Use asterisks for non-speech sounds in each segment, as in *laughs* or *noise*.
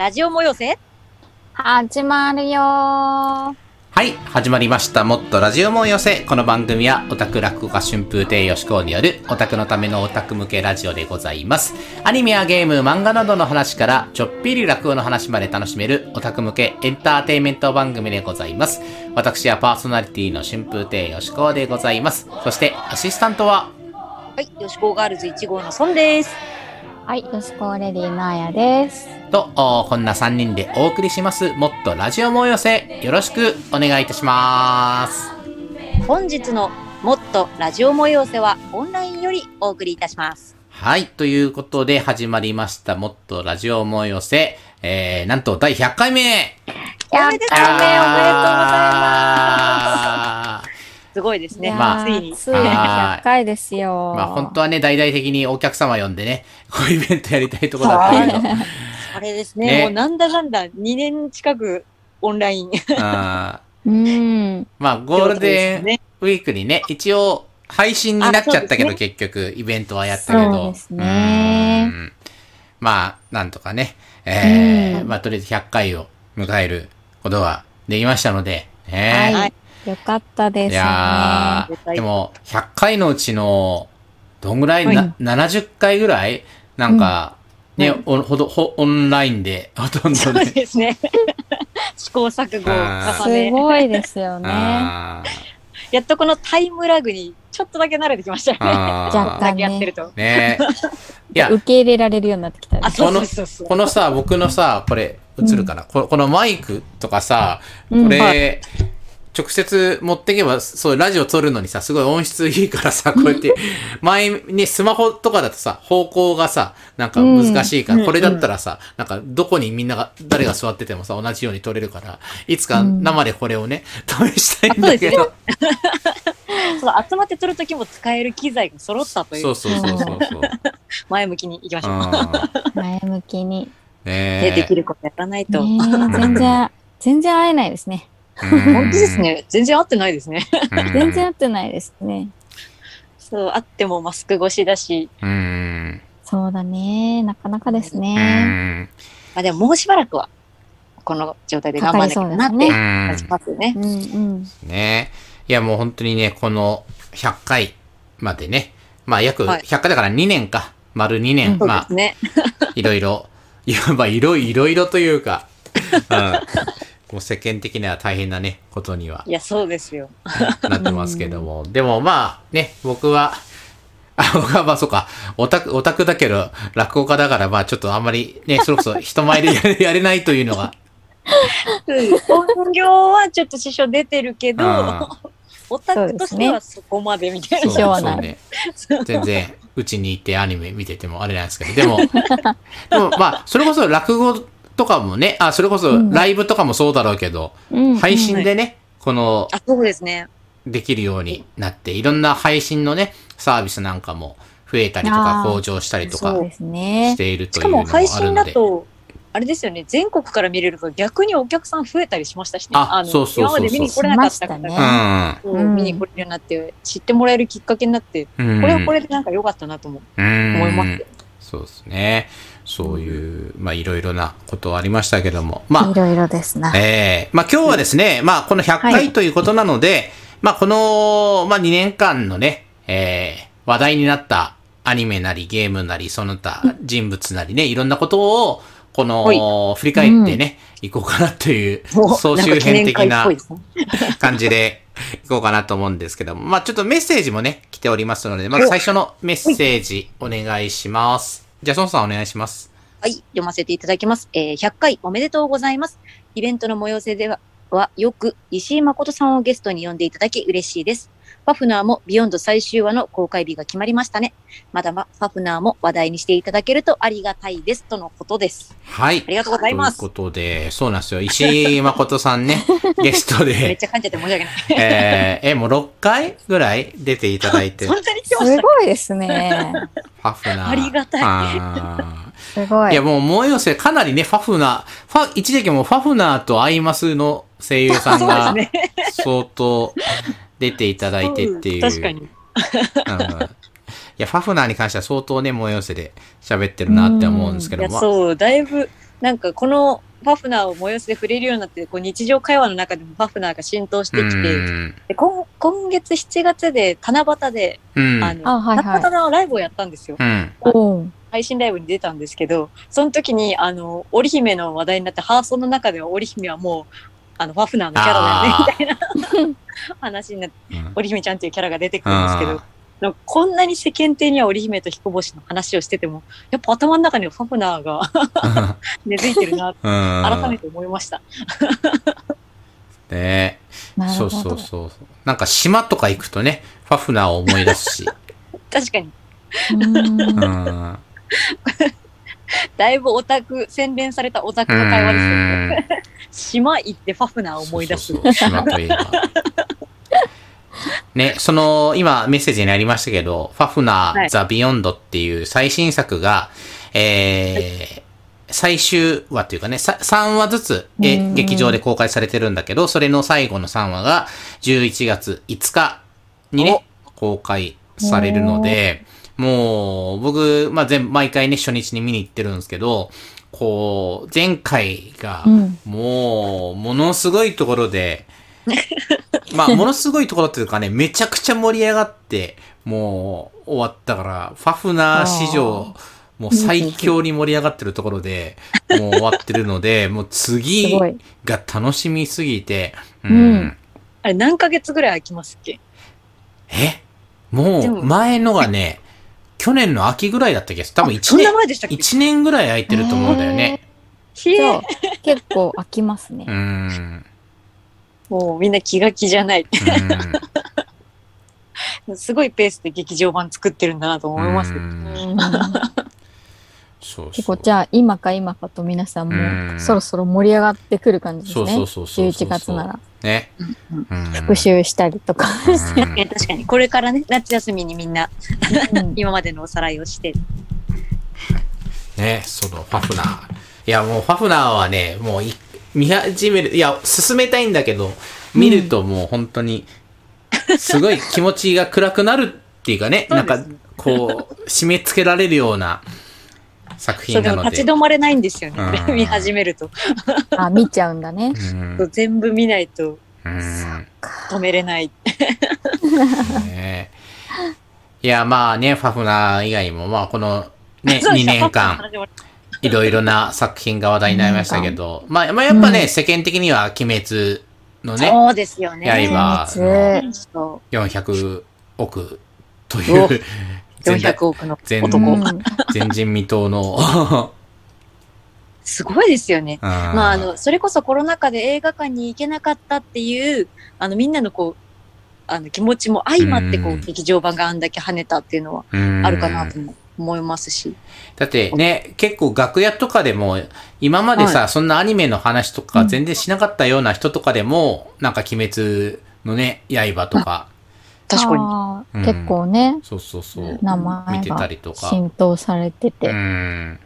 ラジオもよせ始まるよー。はい、始まりました。もっとラジオも寄せ。この番組は、オタク落語家春風亭よしこうによる、オタクのためのオタク向けラジオでございます。アニメやゲーム、漫画などの話から、ちょっぴり落語の話まで楽しめる、オタク向けエンターテインメント番組でございます。私はパーソナリティの春風亭よしこうでございます。そして、アシスタントは、はい、よしこガールズ1号のソンです。はい、よしこレディのあやです。と、おこんな3人でお送りします、もっとラジオも寄せ。よろしくお願いいたします。本日のもっとラジオもよせはオンラインよりお送りいたします。はい。ということで始まりました。もっとラジオ思い寄せ。えー、なんと第100回目100おめでとう回目おめでとうございあすごいですね。まあついに。ついにはい100回ですよ。ーまあ本当はね、大々的にお客様呼んでね、*laughs* こういうイベントやりたいところだったけど。あれですねねもうなんだなんだ2年近くオンライン。あうーん。まあゴールデンね。ウィークにね、一応配信になっちゃったけど、あそう結局イベントはやったけど。そうですねうんまあ、なんとかね、えーうんまあとりあえず100回を迎えることができましたので、ねはい。よかったですいね。やー、でも、100回のうちの、どんぐらい、な、70回ぐらい？なんか、ね、うんおほど、ほ、オンラインで、ほとんそうどね。ですね。*laughs* 試行錯誤を重すね。ごいですよね。あやっとこのタイムラグにちょっとだけ慣れてきましたよーね。若干だけやってると。ね *laughs* いや、受け入れられるようになってきたあ、り。そうそうそうそう。このさ、僕のさ、これ、映るかな、ここのマイクとかさ、うんこれ、は直接持ってけば、そう、ラジオ撮るのにさ、すごい音質いいからさ、*laughs* こうやって、前にスマホとかだとさ、方向がさ、なんか難しいから、うんこれだったらさ、なんかどこにみんなが、誰が座っててもさ、同じように撮れるから、いつか生でこれをね、試したいんだけど。そう *laughs* 集まって撮るときも使える機材が揃ったというそうそうそうそうそう。*laughs* 前向きにいきましょう。うん前向きに。ねね、できることやらないと。全然、全然会えないですね。本本当です。ね。全然合ってないですね。うん全然会ってないですね。そう、あってもマスク越しだし。うん。そうだね。なかなかですうね。ん。まあでももうしばらくは、この状態で頑張らなきゃなって感じますよね。うんうん。ねいやもう本当にね、この100回までね、まあ約はい100回だから2年か、丸2年、まあ。いろいろ、いわばいろいろいろというか、*laughs* うん、もう世間的には大変なね、ことにはいや、そうですよ。なってますけども、*laughs* でもまあね、僕は、あ、僕はまあそうか、オタク、オタクだけど、落語家だからまあちょっとあんまりね、それこそ人前でやれ *laughs* やれないというのが、本業はちょっと支障出てるけどあ、オタクとしてはそこまでみたいそうな。全然、うちに行ってアニメ見ててもあれなんですけど、でも、でもまあ、それこそ落語とかもね、あ、それこそライブとかもそうだろうけど、うん配信でね、この、あ、そうですね。できるようになって、いろんな配信のね、サービスなんかも増えたりとか向上したりとかそうですねし。ているしかもというのもあ配信るので。だと、あれですよね、全国から見れると逆にお客さん増えたりしましたしね。あのそうそうそうそう今まで見に来れなかった方が、うそううん見に来れるようになって、知ってもらえるきっかけになって、ん。うん。これはこれでなんか良かったなともうん思います。そうですね。そういう、まあいろいろなことはありましたけども。まあい、ろいろですな。ええまあ今日はですね、まあこの100はい回ということなので、まあこの、まあ2年間のね、ええ話題になったアニメなりゲームなりその他人物なりね、いろんなことを、この、振り返ってね、いこうかなという、*laughs* お総集編的な *laughs* 感じでいこうかなと思うんですけども、まあちょっとメッセージもね、来ておりますので、まず最初のメッセージお願いします。じゃあ、孫さんお願いします。はい、読ませていただきます。えー100回おめでとうございます。イベントの催せでは、はよく石井誠さんをゲストに呼んでいただき嬉しいです。ファフナーもビヨンド最終話の公開日が決まりましたね。まだま、ファフナーも話題にしていただけるとありがたいです。とのことです。はい。ありがとうございますということで、そうなんですよ。石井誠さんね、ゲスト *laughs* めっで、ちゃ噛んじゃって申し訳ない。えー、え、もう6回ぐらい出ていただいて、フそんなに来ましすたごいですね。*laughs* ァフナー。ありがたいあすごい。ーいや、もう、もうよせ、かなりね、ファフナー、ファ、一時期もうファフナーとアイマスの声優さんが。*laughs* 相当出ていただいてっていう。確かに。うんいや、ファフナーに関しては相当ね、もうよせで喋ってるなって思うんですけいや、ども。そう、だいぶなんかこのパフナーを催しで触れるようになって、こう日常会話の中でもパフナーが浸透してきて、うん。で今今月7月で七夕で、うん。あの、あ、はい七夕はい。のライブをやったんですよ。うん。配信ライブに出たんですけど、その時に、あの、織姫の話題になって、ハーソンの中では織姫はもう、あの、パフナーのキャラだよね、みたいな *laughs* 話になって、うん織姫ちゃんっていうキャラが出てくるんですけど、なんかこんなに世間体には織姫と彦星の話をしてても、やっぱ頭の中にはファフナーが *laughs* 根付いてるな、*laughs* 改めうん。て思いました。ね。そうそうそう。なんか島とか行くとね、ファフナーを思い出すし。確かに。だいぶオタク、洗練されたオタクの会話ですよね。島行ってファフナーを思い出す。そうそうそう。島といえば。*laughs* ね、その、今メッセージにありましたけど、ファフナー、はい。ザ・ビヨンドっていう最新作が、えー最終話というかね、さ3話ずつ、えうん。劇場で公開されてるんだけど、それの最後の3話が11月5日にね、公開されるので、もう、僕、まあ、全、毎回ね、初日に見に行ってるんですけど、こう、前回が、うん。もう、ものすごいところで、*laughs* まあ、ものすごいところっていうかね、めちゃくちゃ盛り上がって、もう、終わったから、ファフナー史上、もう最強に盛り上がってるところで、もう終わってるので、*laughs* もうす次。が楽しみすぎて、ううん。ん。あれ何ヶ月ぐらい空きますっけ？え？もう、前のがね、去年の秋ぐらいだった気がする。多分1あそんな年、前でしたっけ？一年ぐらい空いてると思うんだよね。ひえじゃあ、結構飽きますねう。ん。もうみんな気が気じゃない。うん *laughs* すごいペースで劇場版作ってるんだなと思います。うんうんそうそう結構じゃあ今か今かと皆さんうんもそろそろ盛り上がってくる感じですね。そうそうそうそうそう11月ならね。復習したりとか。うん。え *laughs* 確かに、これからね、夏休みにみんなうん。今までのおさらいをして、ね、そのファフナー。いや、もうファフナーはね、もうい見始める、いや、進めたいんだけど、見るともう本当に、すごい気持ちが暗くなるっていうかね、なんかこう、締め付けられるような作そうでも品なので。立ち止まれないんですよねう。ん見始めると。あ、見ちゃうんだね。うん全部見ないとうん止めれない。ねいや、まあね、ファフナー以外にも、まあこのね、2 *laughs* そうでした年間、いろいろな作品が話題になりましたけど、まあ、まあやっぱね、うん世間的には鬼滅のね、そうですよね。刃鬼のそ400億とおいう、*laughs* 400億の。全男。うん。*laughs* 前人未到の、*laughs* すごいですよね。ままあ、あの、それこそコロナ禍で映画館に行けなかったっていう、あの、みんなのこう、あの、気持ちも相まって、こう、うん。劇場版があんだけ跳ねたっていうのはああるかなとも思いますし。だってね、結構楽屋とかでも、今までさ、はそんなアニメの話とか全然しなかったような人とかでも、なんか鬼滅のね、刃とか、確かに。結構ね、そうそうそう、名前見てたがりとか。浸透されてうて。ん。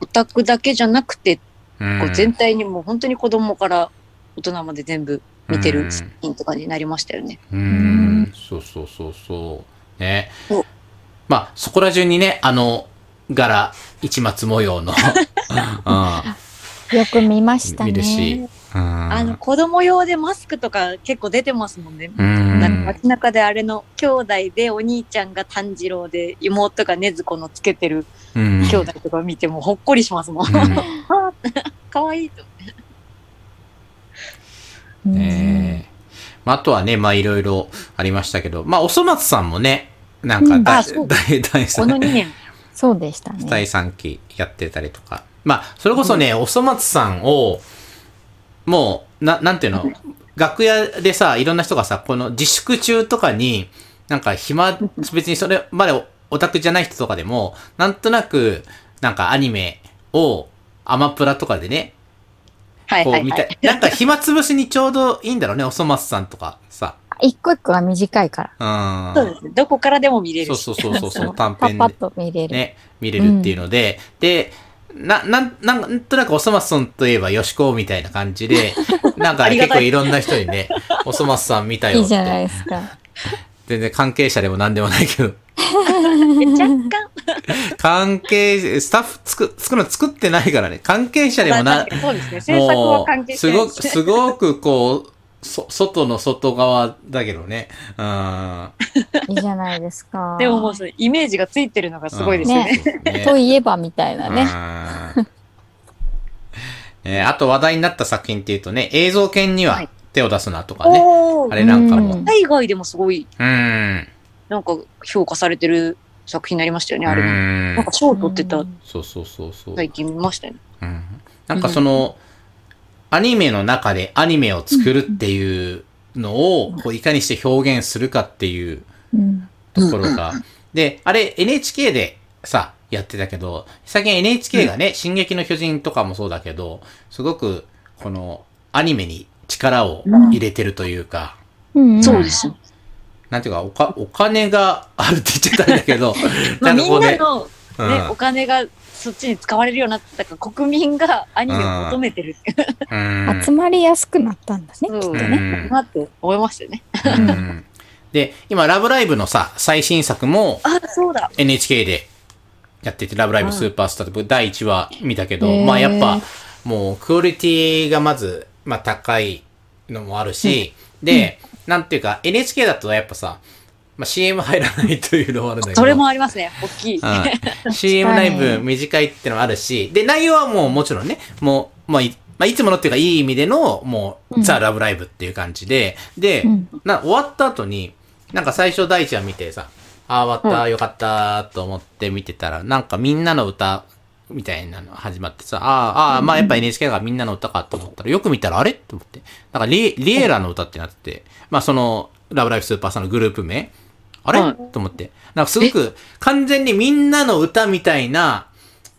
オタクだけじゃなくて、うんこう全体にもう本当に子供から大人まで全部見てうんる作品とかになりましたよね。ううんん、そうそうそうそう。ねお。まあ、そこら中にね、あの、柄、一末模様の、*laughs* よく見まうん、したね。見るし。うん、あの、子供用でマスクとか結構出てますもんね。うん、なんか街中であれの兄弟でお兄ちゃんが炭治郎で妹が禰豆子のつけてるうん、兄弟とか見てもほっこりしますもん。うん *laughs* かわいいと。うんねえまあ、あとはね、まあ、いろいろありましたけど、まあ、おそ松さんもね、なんかうん第、あそう第、第この2年。そうでしたね。第3期やってたりとか。まあ、それこそね、おそ松さんを、もう、な、なんていうの、楽屋でさ、いろんな人がさ、この自粛中とかに、なんか暇、別にそれまでオタクじゃない人とかでも、なんとなく、なんかアニメをアマプラとかでね、はいこう見たはいはい。なんか暇つぶしにちょうどいいんだろうね、おそ松さんとかさ。一個一個が短いから。うん。そうですね。どこからでも見れるし。そうそうそうそうそう、*laughs* 短編でパッパッと見れる。ね、見れるっていうので、で、な、なん、なんとなくおそ松さんといえばよしこみたいな感じで、*laughs* なんか結構いろんな人にね、*laughs* おそ松さん見たよって。いいじゃないですか。全然関係者でも何でもないけど。若干。*laughs* 関係、スタッフつく、作るの作ってないからね。関係者でもな、そうですね。制作は関係してないすごく、すごくこう、そ、外の外側だけどね。うん。いいじゃないですか。*laughs* でももうイメージがついてるのがすごいですよね。ねといえばみたいなね。うんえーあと話題になった作品っていうとね、映像犬には手を出すなとかね。おーあれなんかも。うん海外でもすごい、うん。なんか評価されてる作品になりましたよね、あれうも。んなんか賞を取ってた、そうそうそうそう。最近見ましたよね。うんなんかその、アニメの中でアニメを作るっていうのを、こういかにして表現するかっていううん。ところが。で、あれ NHK でさ、やってたけど、最近 NHK がね、進撃の巨人とかもそうだけど、すごく、この、アニメに力を入れてるというか、うんそうですよ。なんていうか、おか、お金があるって言っちゃったんだけど、*laughs* なんかこうね、んなの、ねうん。お金がそっちに使われるようになったから、国民がアニメを求めてる。っていううん。集まりやすくなったんだね、そう。きっとうね。ん。なって思いましたよね。うん。で、今、ラブライブのさ、最新作もあ、そうだ。NHK でやってて、ラブライブスーパースターって第1話見たけど、まあやっぱ、もうクオリティがまず、まあ高いのもあるし、で、なん。ていうか、NHK だとやっぱさ、まあ CM 入らないというのもあるんだけど。それもありますね。大きい。うん、CM ライブ短いってのもあるし、で、内容はもうもちろんね、もう、まあい、まあ、いつものっていうかいい意味での、もう、うん。ザ・ラブライブっていう感じで、で、うん。な、終わった後に、なんか最初第一話見てさ、ああ、終わった、よかった、と思って見てたら、なんかみんなの歌、みたいなの始まってさ、ああ、ああ、まあやっぱ NHK がみんなの歌かと思ったら、よく見たらあれ？と思って。なんかリエ、リエラの歌ってなってて、まあその、ラブライブスーパーさんのグループ名あれ、はいと思って。なんかすごく、完全にみんなの歌みたいな、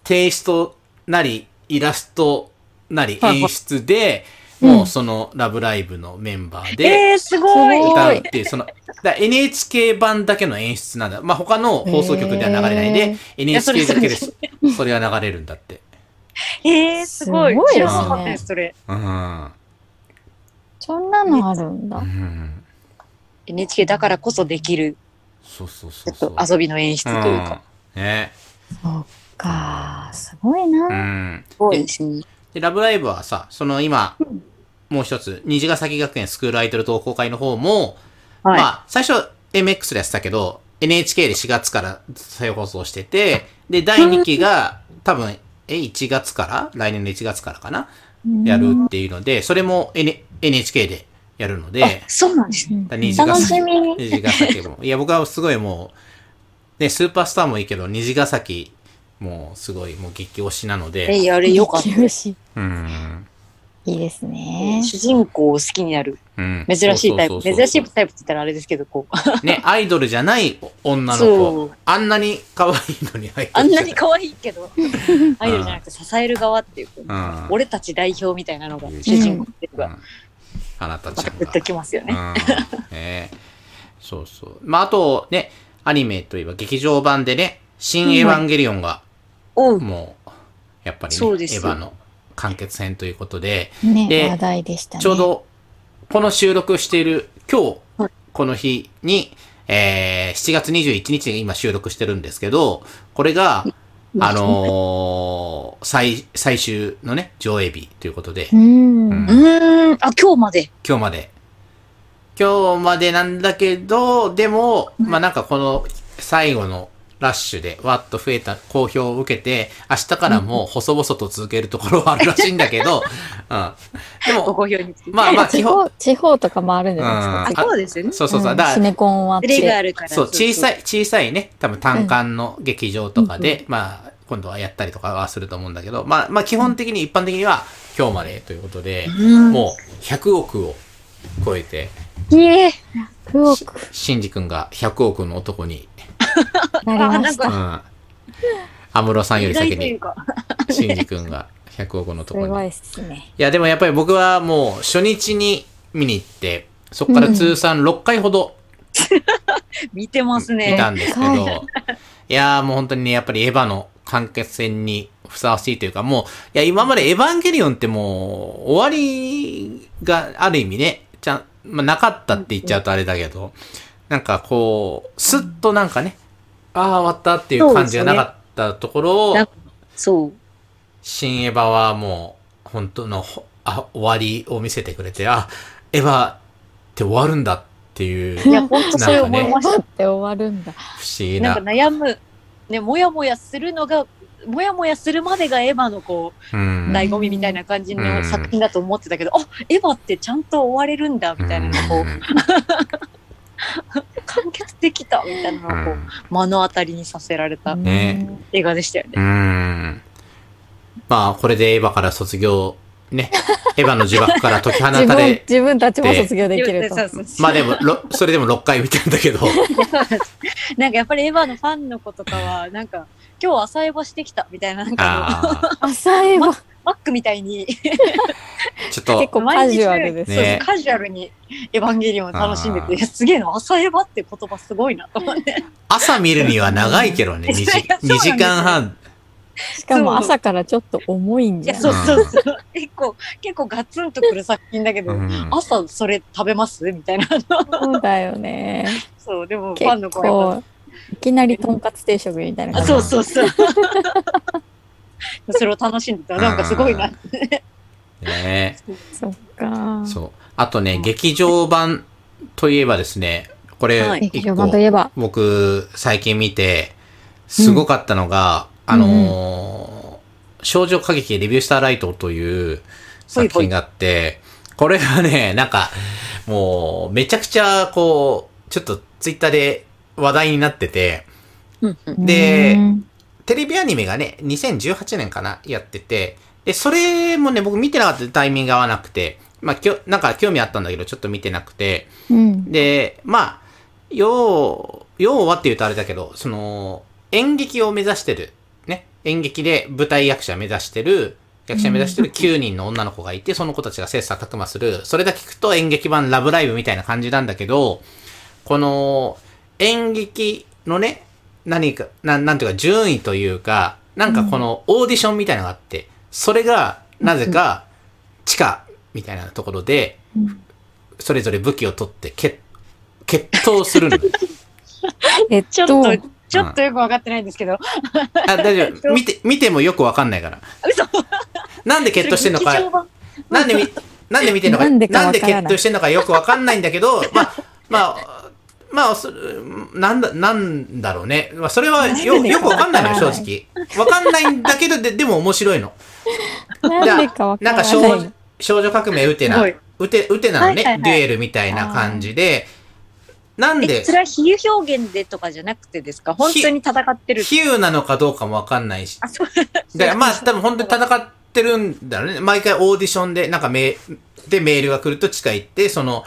テイストなり、イラストなり、演出で、うんもうその、ラブライブのメンバーで、えー、すごい。すご歌うっていう、その、だ NHK 版だけの演出なんだ。まあ、他の放送局では流れないで、NHK だけでそす。それは流れるんだって。えー、すごい。すごい知ですねらなかったです、それ。うん。そんなのあるんだう。ん。NHK だからこそできる、そうそうそうそう。と遊びの演出というか。うん。ね。そっか、すごいうな。ん。すごいですね。で、ラブライブはさ、その今、もう一つ、虹ヶ崎学園スクールアイドル同好会の方も、はい。まあ、最初 MX でやってたけど、NHK で4月から再放送してて、で、第2期が多分、え、1月から？来年の1月からかな？やるっていうので、それも、N、NHK でやるのであ、そうなんですね。虹ヶ楽し崎、みに。虹ヶ崎も。いや、僕はすごいもう、ね、スーパースターもいいけど、虹ヶ崎もうすごいもう激推しなので、え、あれよかった。激推しうん。いいですね。主人公を好きになる。うん。珍しいタイプ。珍しいタイプって言ったらあれですけど、こう。ね、*laughs* アイドルじゃない女のそ子う。あんなに可愛いのにアイドルじゃあんなに可愛いけど、アイドルじゃなくて支える側っていうか、うん。俺たち代表みたいなのが主人公っていうか、うんあなたまちゃんが。たグッときますよね。うん。ねそうそう。まあ、あとね、アニメといえば劇場版でね、新エヴァンゲリオンが、もう、やっぱりね、エヴァの完結編ということで、ね、で話題でしたね。ちょうど、この収録している今日はい、この日に、えー、7月21日に今収録してるんですけど、これが、あのー最、最終のね、上映日ということで、うん。うんうーん、あ、今日まで。今日まで。今日までなんだけど、でも、まあなんかこの最後のラッシュでわっと増えた好評を受けて、明日からも細々と続けるところはあるらしいんだけど、*laughs* うん。でごも、好評につき。まあまあ基地本、方、地方とかもあるんじゃないですうんか。あ、そうですよね。そうそうそう。んだから、シネコンは。そう、小さい。い、小さいね、多分単館の劇場とかで、まあ、今度はやったりとかはすると思うんだけど、まあ、まあ基本的に、一般的には今日までということで、うん。もう100億を超えて、いえ。福岡シンジ君が100億の男に、*laughs* なりましうた。ん。安室さんより先に意外という、かシンジ君が100億のす男に。いごいっすね。や、でもやっぱり僕はもう初日に見に行って、そこから通算6回ほど *laughs* 見てますね。見たんですけど、はいやーもう本当にね、やっぱりエヴァの完結戦にふさわしいというか、もう、いや、今までエヴァンゲリオンってもう、終わりがある意味ね、ちゃん、まあ、なかったって言っちゃうとあれだけど、なんかこう、すっとなんかね、ああ、終わったっていう感じがなかったところを、そう。新エヴァはもう、本当のほ、あ、終わりを見せてくれて、あ、エヴァって終わるんだっていう、いや、本当それ思いました。だって終わるんだ。不思議ななんか。悩む、ね、もやもやするのが、もやもやするまでがエヴァのこう、うん。醍醐味みたいな感じうんの作品だと思ってたけど、あ、エヴァってちゃんと終われるんだ、みたいなこう、完結できた、みたいなのをこう、目の当たりにさせられたね。映画でしたよね。まあ、これでエヴァから卒業、ね。*laughs* エヴァの呪縛から解き放自分たれ、自分たちも卒業できる。と。まあでも、ろそれでも6回見てんだけど、*laughs* なんかやっぱりエヴァのファンの子とかは、なんか、今日朝エヴァしてきたみたいな、なんか朝エヴァ、マックみたいに、ちょっと結、構カジュアルですねそうカジュアルにエヴァンゲリオン楽しんでて、すげえな、朝エヴァって言葉すごいなと思って。朝見るには長いけどね、*laughs* 2, 時いやそうなんですよ2時間半。しかも朝からちょっと重いんじゃん。そうそうそう。結構、結構ガツンとくる作品だけど、うん朝それ食べますみたいな。そうだよね。そう、でもフ結ァンの子いきなりとんかつ定食みたいな。そうそうそう。*laughs* それを楽しんでたら、なんかすごいな。ねそっか。そう。あとね、劇場版といえばですね、これはい、一劇場版と個いえば。僕、最近見て、すごかったのが、あのー少女歌劇レビュースターライトという作品があって、これはね、なんか、もう、めちゃくちゃ、こう、ちょっとツイッターで話題になってて、うんうんでうんテレビアニメがね、2018年かな、やってて、で、それもね、僕見てなかったタイミングが合わなくて、まあ、きょ、なんか興味あったんだけど、ちょっと見てなくて、うん。で、まあ、要、要はって言うとあれだけど、その、演劇を目指してる、ね、演劇で舞台役者目指してる、役者目指してる9人の女の子がいて、その子たちが切磋琢磨する、それだけ聞くと演劇版ラブライブみたいな感じなんだけど、この、演劇のね、何か、なん、なんていうか、順位というか、なんかこのオーディションみたいなのがあって、それが、なぜか、地下みたいなところで、それぞれ武器を取って決、決闘するの。*laughs* えっちょっと、と、ちょっとよくわかってないんですけど。あ、大丈夫。*laughs* 見て、見てもよくわかんないから。嘘なんで決闘してんのかなんでみ、なんで見てんのか、なんで決闘してんのかよくわかんないんだけど、まあ、まあ、まあ、そなんだ、なんだろうね。まあ、それはよ、よくわかんないのよ、正直。わかんないんだけど、で、でも面白いの。なんでかわかなんからない。少女、少女革命ウテナ、はいウテ、ウテナのね、はいはいはいデュエルみたいな感じで、なんえ、でそ、れは比喩表現でとかじゃなくてですか？本当に戦ってる。比喩なのかどうかもわかんないし、あ、そう。だからまあ多分本当に戦ってるんだろうね。毎回オーディションで、なんかメでメールが来ると近いって、その、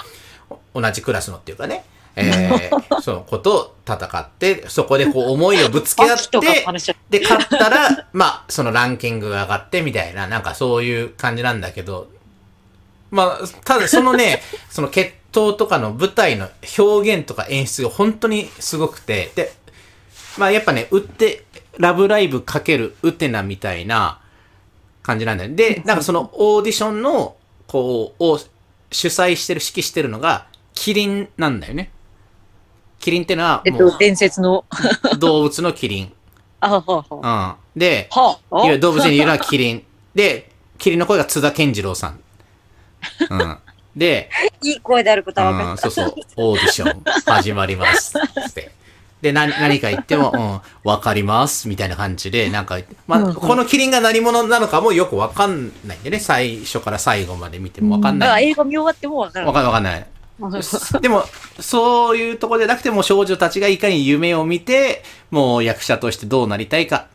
同じクラスのっていうかね、えー、*laughs* そのことを戦って、そこでこう思いをぶつけ合って、で、勝ったら、*laughs* まあ、そのランキングが上がってみたいな、なんかそういう感じなんだけど、まあ、ただそのね、*laughs* その決闘とかの舞台の表現とか演出が本当にすごくて、で、まあやっぱね、うって、ラブライブかけるウテナみたいな感じなんだよ。で、なんかそのオーディションの、こう、を主催してる、指揮してるのが、キリンなんだよね。キリンってのは、えっと、伝説の。*laughs* 動物のキリン。あははは。うん。で、はあ。いわゆる動物園にいるのはキリン。で、キリンの声が津田健次郎さん。うん。で、*laughs* いい声であることは分かうん。そうそう、オーディション始まります。つって。で、な、何か言っても、うん、わかります、みたいな感じで、なんか、まあ、このキリンが何者なのかもよくわかんないんでね、最初から最後まで見てもわかんあ、ない。映画見終わっても分からわかんないわかんない。*laughs* でも、そういうところでなくても少女たちがいかに夢を見て、もう役者としてどうなりたいか。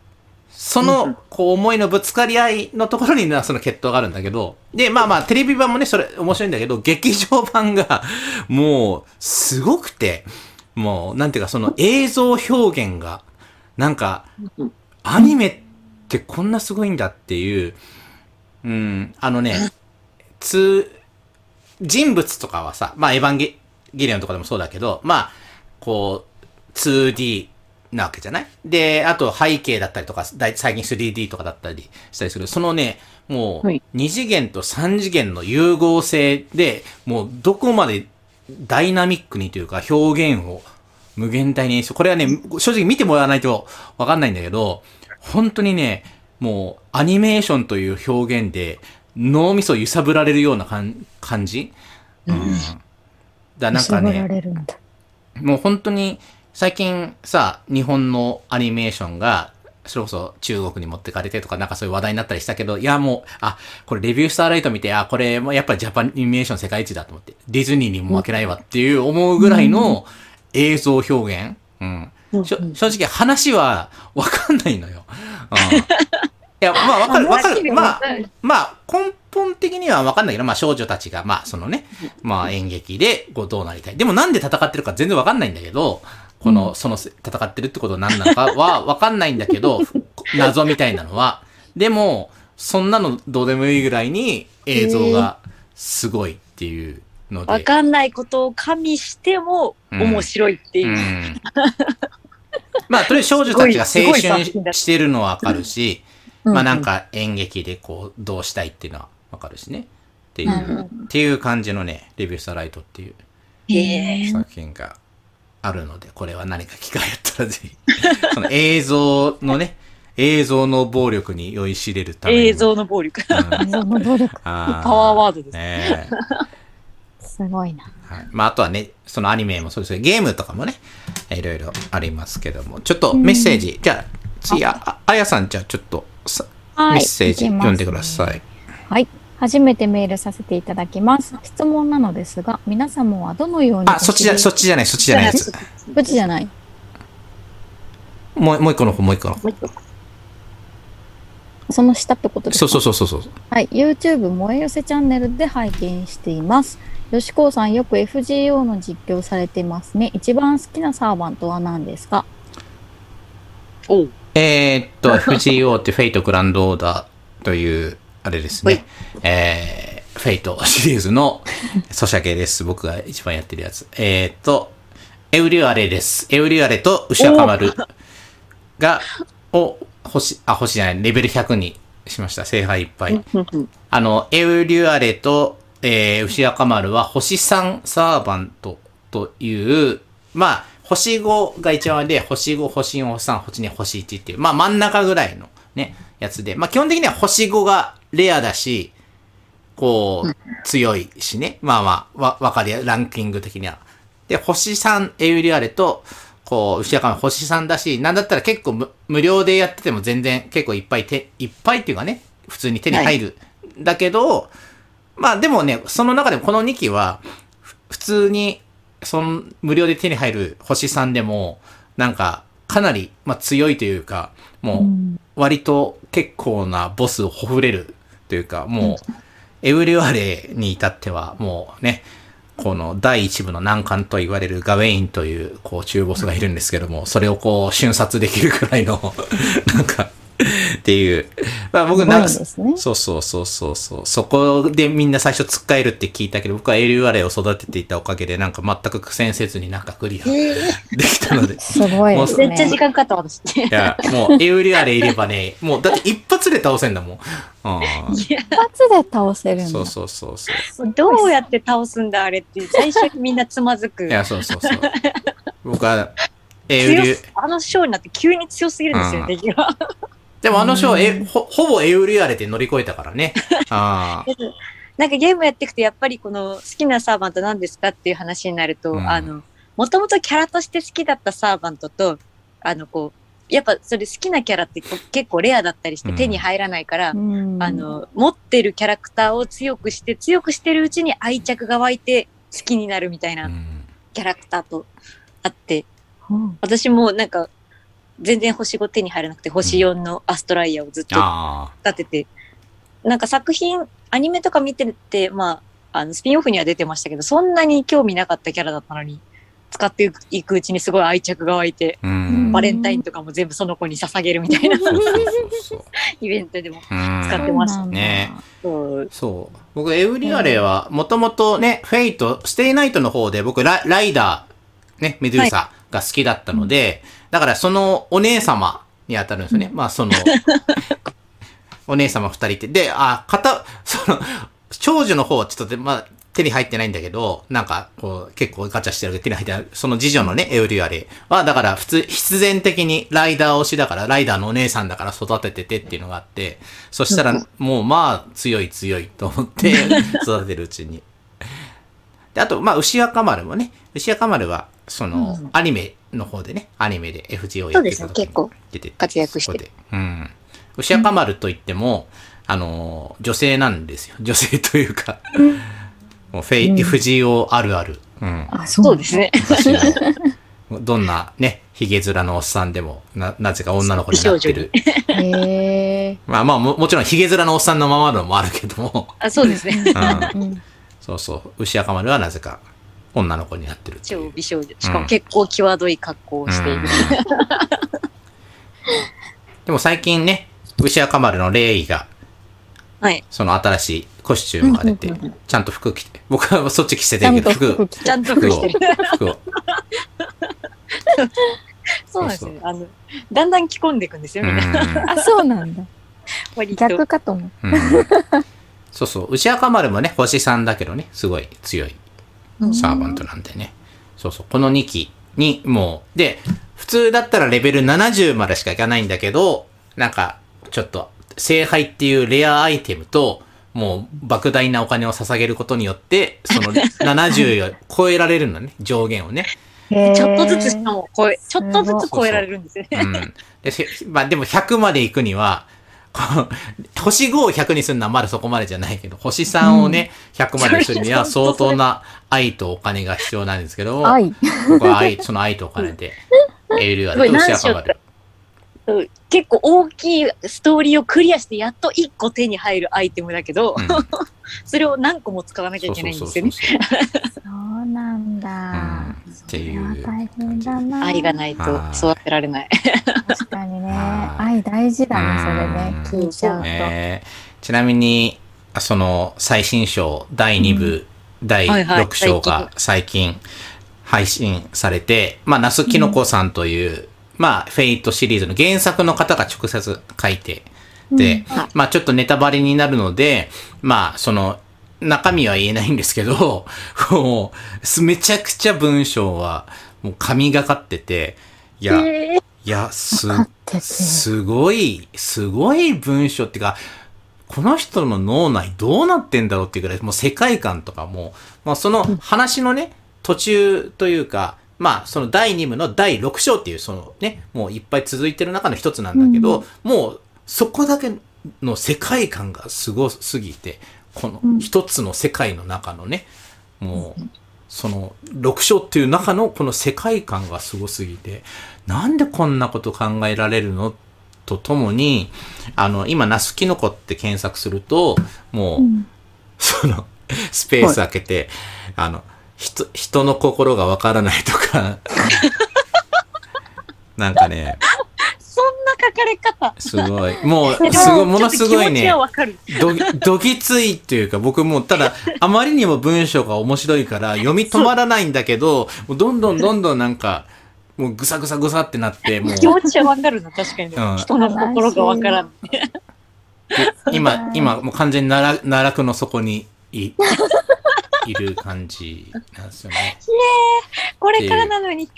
その、こう、思いのぶつかり合いのところにな、その決闘があるんだけど、で、まあまあ、テレビ版もね、それ面白いんだけど、劇場版が、もう、すごくて、もう、なんていうか、その映像表現が、なんか、アニメってこんなすごいんだっていう、うん、あのね、つ、人物とかはさ、まあ、エヴァンゲゲリオンとかでもそうだけど、まあ、こう、2D なわけじゃない？で、あと背景だったりとか、最近 3D とかだったりしたりする。そのね、もう、はい2次元と3次元の融合性で、もうどこまでダイナミックにというか表現を無限大に演出。これはね、正直見てもらわないとわかんないんだけど、本当にね、もう、アニメーションという表現で、脳みそ揺さぶられるような感感じ？うん。だなんかね。もう本当に、最近さ、日本のアニメーションが、それこそ中国に持ってかれてとかなんかそういう話題になったりしたけど、いやもう、あ、これレビュースターライト見て、あ、これもやっぱりジャパンアニメーション世界一だと思って、ディズニーにも負けないわっていう思うぐらいの映像表現？うん。しょ正直話はわかんないのよ。うん。*laughs* いや、まあわかる、わかる。まあ、まあ、根本的にはわかんないけど、まあ少女たちが、まあそのね、まあ演劇で、こうどうなりたい。でもなんで戦ってるか全然わかんないんだけど、この、その戦ってるってことは何なのかは *laughs* わかんないんだけど、謎みたいなのは。でも、そんなのどうでもいいぐらいに映像がすごいっていうので。わかんないことを加味しても面白いっていうう。ん。まあ、とりあえず少女たちが青春してるのはわかるし、うんまあなんか演劇でこう、どうしたいっていうのはわかるしね。っていう、うんっていう感じのね、レビュースターライトっていう。作品があるので、これは何か機会あったらぜひ、*laughs* その映像のね、映像の暴力に酔いしれるために。映像の暴力。うん。映像の暴力。あパワーワードです。ねえすごいな。はい。まあ、あとはね、そのアニメもそうですけど、ゲームとかもね、いろいろありますけども、ちょっとメッセージ、じゃあ、次、あ、ああやさん、じゃあちょっと。メッセージ読んでください。はい。初めてメールさせていただきます。質問なのですが、皆様はどのようにあ、そっちじゃ、そっちじゃない、そっちじゃないやつ。そっちじゃない。もう、もう一個の方、もう一個の方。もう一個その下ってことですか？そうそうそうそうそう。はい。YouTube 萌え寄せチャンネルで拝見しています。よしこうさんよく FGO の実況されてますね。一番好きなサーバントは何ですか？おうえーっと、FGO って Fate/Grand Order という、あれですね。えー、フェイトシリーズの *laughs* ソシャゲです。僕が一番やってるやつ。えーっと、エウリュアレです。エウリュアレと牛若丸が、を、星、あ、星じゃない、レベル100にしました。聖杯いっぱい。あの、エウリュアレと、えー、牛若丸は星3サーバントという、まあ、星5が一番上で、星5、星4、星3、星2、星1っていう、まあ真ん中ぐらいのね、やつで、まあ基本的には星5がレアだし、こう、強いしね。まあまあ、わ、わかりや、ランキング的には。で、星3エウリュアレと、こう、牛若丸星3だし、なんだったら結構無無料でやってても全然結構いっぱい手、いっぱいっていうかね、普通に手に入る。だけど、まあでもね、その中でもこの2機は、ふ普通に、その無料で手に入る星3でも、なんか、かなり、まあ強いというか、もう、割と結構なボスをほふれるというか、もう、エウリュアレに至っては、もうね、この第一部の難関と言われるガウェインという、こう、中ボスがいるんですけども、それをこう、瞬殺できるくらいの、*laughs* なんか、っていう。*laughs* まあ僕なんか、そうそうそうそうそう。そこでみんな最初突っかえるって聞いたけど、僕はエウリュアレを育てていたおかげで、なんか全く苦戦せずになんかクリアできたので。*laughs* すごいですね。めっちゃ時間かかった私。いや、もう、エウリュアレいればね、もう、だって一発で倒せんだもん。うん。一発で倒せるんだ。そうそうそうそう。どうやって倒すんだあれって最初にみんなつまずくい。や、そうそうそう。僕は、エウリュあのショーになって急に強すぎるんですよ、うん敵が。でもあの章、え、ほ、ほぼエウリュアレで乗り越えたからね。*laughs* ああ。なんかゲームやっていくと、やっぱりこの好きなサーバント何ですかっていう話になると、うん。あの、もともとキャラとして好きだったサーバントと、あの、こう、やっぱそれ好きなキャラって結構レアだったりしてうん。手に入らないから、うん。あ、の、持ってるキャラクターを強くして、強くしてるうちに愛着が湧いて好きになるみたいうなん。キャラクターとあって、うん。私もなんか、全然星5手に入らなくて、星4のアストライヤーをずっとあ立てて、なんか作品、アニメとか見てて、まあ、あの、スピンオフには出てましたけど、そんなに興味なかったキャラだったのに、使っていくうちにすごい愛着が湧いて。バレンタインとかも全部その子に捧げるみたいな。イベントでも。うん使ってましたねそうそう。僕、エウリュアレは、もともとね、 Fate、stay night の方で、僕ラ、ライダー、ね、メドゥーサが好きだったので、だからそのお姉様に当たるんですよね。まあ、その、*laughs* お姉様二人って。で、あ、片、その、長女の方はちょっとで、まあ、手に入ってないんだけど、なんか、こう、結構ガチャしてるけど手に入ってない。その次女のね、エウリュアレは、だから普通、必然的にライダー推しだから、ライダーのお姉さんだから育てててっていうのがあって、そしたら、もうまあ、強い強いと思って、*laughs* 育ててるうちに。で、あと、まあ、牛若丸もね、牛若丸は、その、アニメの方でね、アニメで FGO やってるそうですね結構出てて活躍して。うん。牛若丸といっても、あの、女性なんですよ。*laughs* 女性というか、もうフェイ、FGO あるある。うん。あ、そそうです。ね。どんなね、ヒゲ面のおっさんでも、な、なぜか女の子になってる。へえ。まあまあも、もちろんヒゲ面のおっさんのままのもあるけども、あそうですね。うん。うん。そうそう。牛若丸はなぜか女の子になってるって超美少女。しかも結構際どい格好をしている。でも最近ね、牛若丸のレイが、はい。その新しいコスチュームが出てちゃんと服着て、僕はそっち着せてるけど、ちゃんと服服、着てちゃんと服してる。服を。*laughs* そうなんですよ。あの、だんだん着込んでいくんですよ、みんな。あ、そうなんだ。*laughs* 逆かと思う。そうそう。牛若丸もね、星3だけどね、すごい強いサーバントなんでね。そうそう。この2機に、もう、で、普通だったらレベル70までしかいかないんだけど、なんか、ちょっと、聖杯っていうレアアイテムと、もう、莫大なお金を捧げることによって、その70を超えられるのね、*laughs* 上限をね。ちょっとずつしかも超え、ちょっとずつ超えられるんですよね。うん。で、せまあでも100まで行くには、*laughs* 星5を100にするのはまだそこまでじゃないけど、星3をね、100までするには *laughs* 相当な愛とお金が必要なんですけど、愛。僕は愛、その愛とお金で、エールアルと牛若丸。うん結構大きいストーリーをクリアしてやっと1個手に入るアイテムだけど、うん *laughs* それを何個も使わなきゃいけないんですよね。そうなんだ。うんっていう大変だな。愛がないと育てられない。確かにね。はい愛大事だね、それね。うん聞いちゃうと。えーちなみに、その最新章第2部、第はいはい6章が最近配信されて、まあ、那須きのこさんという、まあ、フェイトシリーズの原作の方が直接書いて、で、はい。まあ、ちょっとネタバレになるので、まあ、その、中身は言えないんですけど、*laughs* もう、すめちゃくちゃ文章は、もう神がかってて、いや、えー。いや、すすごい、すごい文章っていうか、この人の脳内どうなってんだろうっていうぐらい、もう世界観とかも、まあその話のね、途中というか、まあその第2部の第6章っていうそのね、もういっぱい続いてる中の一つなんだけど、もうそこだけの世界観がすごすぎて、この一つの世界の中のね、もう、その6章っていう中のこの世界観がすごすぎて、なんでこんなこと考えられるの？とともに、あの、今、ナスキノコって検索すると、もう、その、スペース開けて、あの、人、人の心がわからないとか、*laughs* なんかね、そんな書かれ方。すごい、もう、すごい、ものすごいね。どぎ、どぎついっていうか、僕もう、ただ、*laughs* あまりにも文章が面白いから、読み止まらないんだけど、もうどんどんどんどんなんか、もうぐさぐさぐさってなって、もう、気持ちはわかるの、確かに。うん人の心がわからん。で今、今、もう完全に奈落奈落の底にい、い *laughs* る感じなんですよね。これからなのに。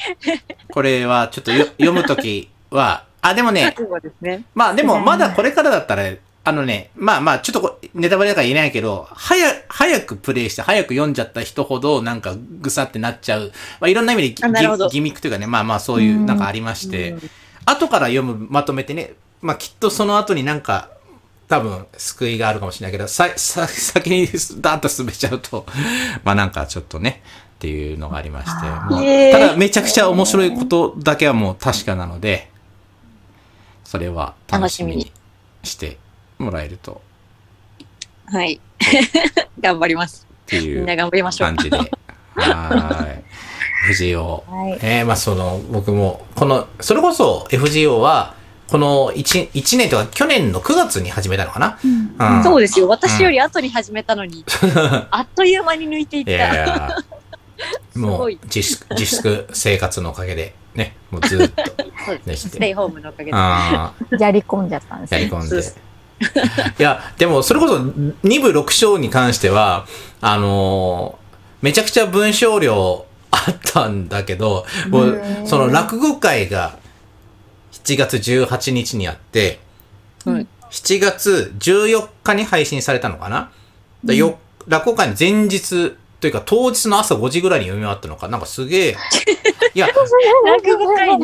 これは、ちょっとよ *laughs* 読むときは、あ、でもね、ね。まあでも、まだこれからだったら、あのね、まあまあ、ちょっとこネタバレだから言えないけど、早、早くプレイして、早く読んじゃった人ほど、なんか、ぐさってなっちゃう。まあ、いろんな意味でギギミックというかね、まあまあ、そういう、なんかありまして、うん後から読む、まとめてね、まあきっとその後になんか、多分、救いがあるかもしれないけど、さ、*laughs* さ、先にダーッと進めちゃうと、*laughs* まあなんかちょっとね、っていうのがありまして、もうへーただめちゃくちゃ面白いことだけはもう確かなので、それは楽しみにしてもらえると、はい。*laughs* 頑張ります。っていみんなう頑張りましょう感。じで。はーい。FGO。はいえー、まあその、僕も、この、それこそ FGO は、この1、一年とか去年の9月に始めたのかな、うん。そうですよ。私より後に始めたのに、*laughs* あっという間に抜いていっいやいた。や、*laughs* もう自粛、自粛生活のおかげで、ね、もうずっと、そうです。ね、しステイて、ホームのおかげで。あやり込んじゃったんですやり込んで。*laughs* いや、でも、それこそ、2部6章に関しては、あのーめちゃくちゃ文章量あったんだけど、もう、その落語会が7月18日にあって、はい。7月14日に配信されたのかな、でよ落語会の前日というか当日の朝5時ぐらいに読み終わったのか、な？んかすげえ、*laughs* いや、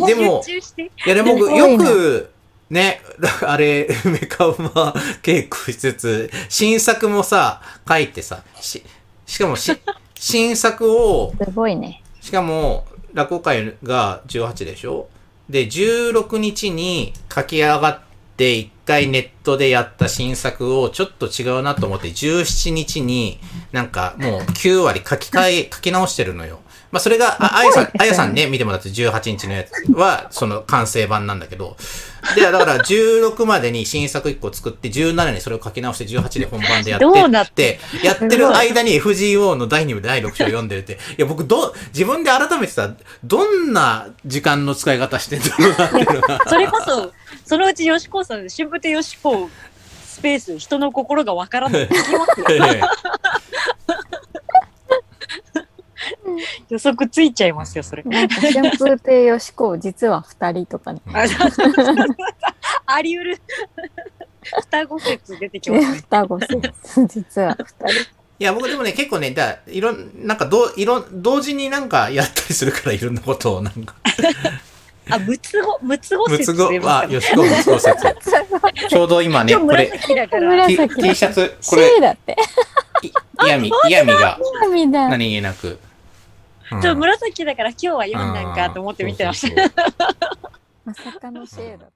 でも。いやでもよく、ね、*laughs* あれ、メカウマ稽古しつつ、新作もさ、書いてさ、し、しかもし、*laughs* 新作を、すごいね。しかも、落語会が18でしょ？で、16日に書き上がって、一回ネットでやった新作をちょっと違うなと思って、17日になんかもう9割書き換え、書き直してるのよ。まあそれが、ああやさん、あやさんね、見てもらって18日のやつは、その完成版なんだけど、で、だから16までに新作1個作って、17にそれを書き直して18で本番でやってどうなってやってる間に FGO の第2部第6章読んでるって、いや僕ど、自分で改めてさ、どんな時間の使い方してんだろうなっていうのが。*laughs* それこそ、そのうち吉子さん、春風亭吉子スペース、人の心がわからない。*laughs* *laughs* 予測ついちゃいますよ、それ。なんか春風亭よしこ、実は二人とかね。あり得る。双子説出てきますね。*laughs* 双子説、実は二人。いや、僕でもね、結構ね、だいろん、なんかどう、いろん、同時になんかやったりするから、いろんなことを、なんか、あ、ムツゴ、ムツゴムツゴ説出、あ、ますよしこムツゴ説。ちょうど今ね、これ。T, シャツ、これ、だって。いみたいな。何気なく。うんちょっと紫だから今日は読んだんかと思って見てました。*laughs* まさかの C だったね。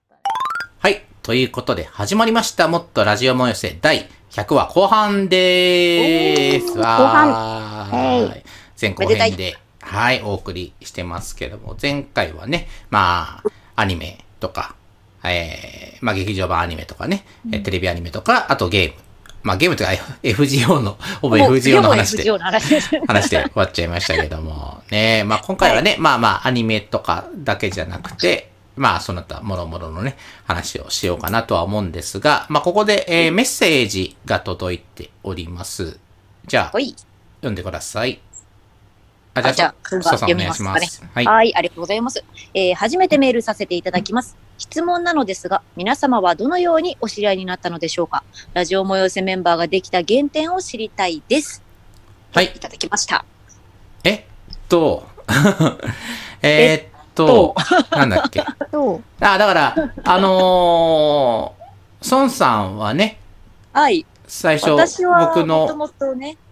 はい。ということで、始まりました。もっとラジオも寄せ第100話後半でーす。おーわ後半ーい。前後編で、はい、お送りしてますけども、前回はね、まあ、アニメとか、えー、まあ劇場版アニメとかね、えテレビアニメとか、あとゲーム。まあゲームというか FGO の、*laughs* ほぼ FGO の話で。話です。*laughs* 話で終わっちゃいましたけども。ねまあ今回はね、まあまあアニメとかだけじゃなくて、まあその他もろもろのね、話をしようかなとは思うんですが、まあここで、えーメッセージが届いております。じゃあ、はい。読んでください。あ、あじゃあ、そ僕が読そさんお願いしみます。はい、ありがとうございます。えー初めてメールさせていただきます。質問なのですが、皆様はどのようにお知り合いになったのでしょうか？ラジオ催せメンバーができた原点を知りたいです。はいいただきました。えっと、*laughs* えーっと、なんだっけ？と、あ、だから、あのー、孫さんはね、はい。最初、私は僕の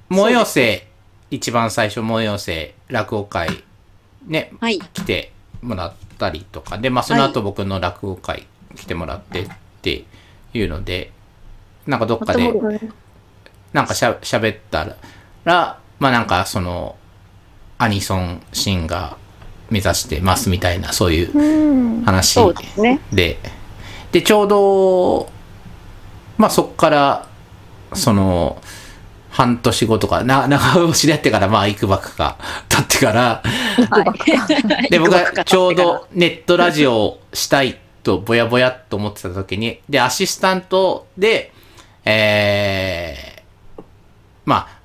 催せ、一番最初催せ、落語会、ね、はい。来てもらったりとか、で、まあその後僕の落語会来てもらってっていうので、なんかどっかで、なんかしゃ喋ったら、まあなんかその、アニソンシンガー目指してますみたいな、そういううん。話ですね。で、で、ちょうど、まあそっから、その、半年後とか、な、*laughs* 長押しでやってから、まあ、いくばくか、経ってから、はい。で、僕いくばくかがちょうどネットラジオをしたいと、ぼやぼやっと思ってた時に、で、アシスタントで、えー、まあ、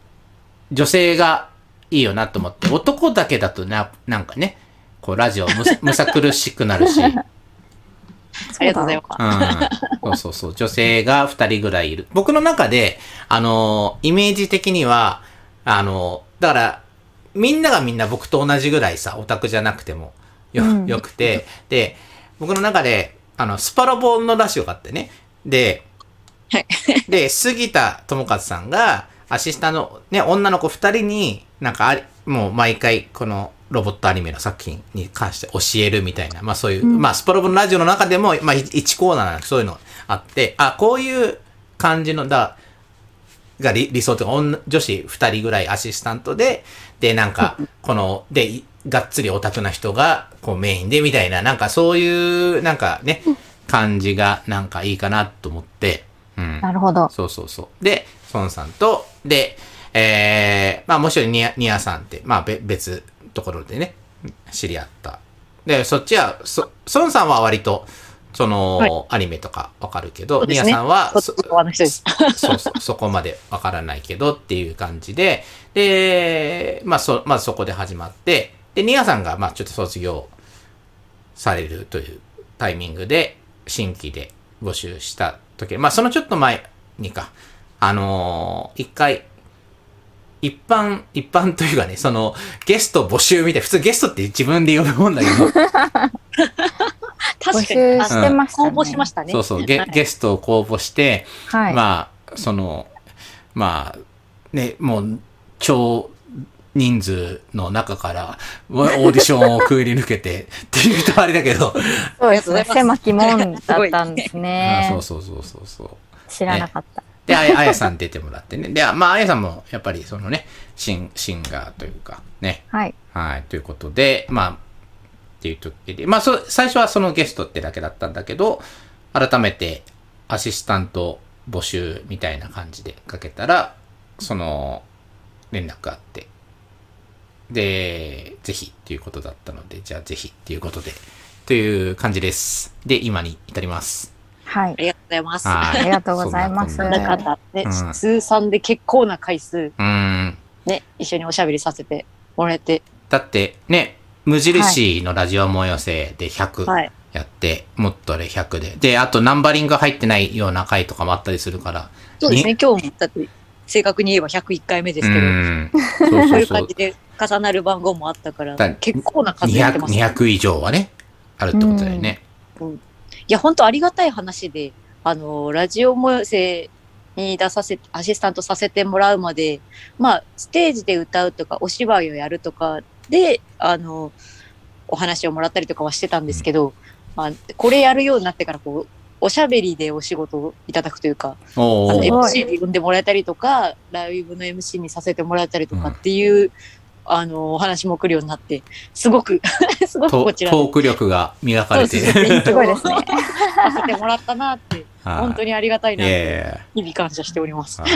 女性がいいよなと思って、男だけだとな、なんかね、こう、ラジオむ *laughs* むさ苦しくなるし、ありがとうございます。うん。そうそうそう。女性が二人ぐらいいる。僕の中で、あの、イメージ的には、あの、だから、みんながみんな僕と同じぐらいさ、オタクじゃなくてもよ、うんよくて、で、僕の中で、あの、スパロボのラジオがあってね。で、はい *laughs* で、杉田智和さんが、アシスタのね、女の子二人に、なんかあり、もう毎回、この、ロボットアニメの作品に関して教えるみたいな、まあそういう、うんまあスパロボのラジオの中でも、まあ1コーナーなんかそういうのあって、あ、こういう感じの、だ、が理理想というか、女女子二人ぐらいアシスタントで、で、なんか、この、で、いがっつりオタクな人が、こうメインでみたいな、なんかそういう、なんかね、感じが、なんかいいかなと思って、うん。なるほど。そうそうそう。で、孫さんと、で、えー、まあもちろんニア、ニアさんって、まあべ別ところでね、知り合った。で、そっちは、そ、孫さんは割とその、はいアニメとかわかるけど、ねニアさんは、そ。そうそう、そこまでわからないけどっていう感じで、で、まあそ、まずそこで始まって、で、ニアさんが、まあちょっと卒業されるというタイミングで、新規で募集した時、まあそのちょっと前にか、あのー一回、一般、一般というかね、その、ゲスト募集みたい、普通ゲストって自分で呼ぶもんだけど、募 *laughs* 確かに。集あしてましたね。公募しましたね。そうそう、ゲはいゲストを公募して、はい。まあ、その、まあ、ね、もう、超人数の中から、オーディションをくぐり抜けて、*laughs* っていうとあれだけど、そうですね。狭き門だったんです *laughs* あね。そうそうそうそうそう。知らなかった。で、あやさん出てもらってね。で、まあ、あやさんも、やっぱりそのね、シン、シンガーというか、ね。はい。はい、ということで、まあ、っていう時で、まあ、そ、最初はそのゲストってだけだったんだけど、改めてアシスタント募集みたいな感じでかけたら、その、連絡があって、で、ぜひっていうことだったので、じゃあぜひっていうことで、という感じです。で、今に至ります。はいあ。りがとうございます。はい。ありがとうございますそんなこんなでうん通算で結構な回数、うーん。ね、一緒におしゃべりさせてもらえて、だって、ね、無印のラジオも寄せで100はい。やって、もっとで100で。で、あとナンバリング入ってないような回とかもあったりするから。そうですね、今日も、だって、正確に言えば101回目ですけど、うん。そうそうそそういうう感じ。で重なる番号もあったからだ、結構な数やって200、ます。200以上はね、あるってことだよね。いや、本当ありがたい話で、あの、ラジオも寄せに出させ、アシスタントさせてもらうまで、まあ、ステージで歌うとか、お芝居をやるとかで、あの、お話をもらったりとかはしてたんですけど、まあ、これやるようになってから、こう、おしゃべりでお仕事をいただくというか、あの。MC で呼んでもらえたりとか、ライブの MC にさせてもらえたりとかっていう、あの、お話も来るようになって、すごく、*laughs* すごくトこちらトーク力が磨かれてすごいですね。さ *laughs* せてもらったなって、はい本当にありがたいなって、日々感謝しております。はい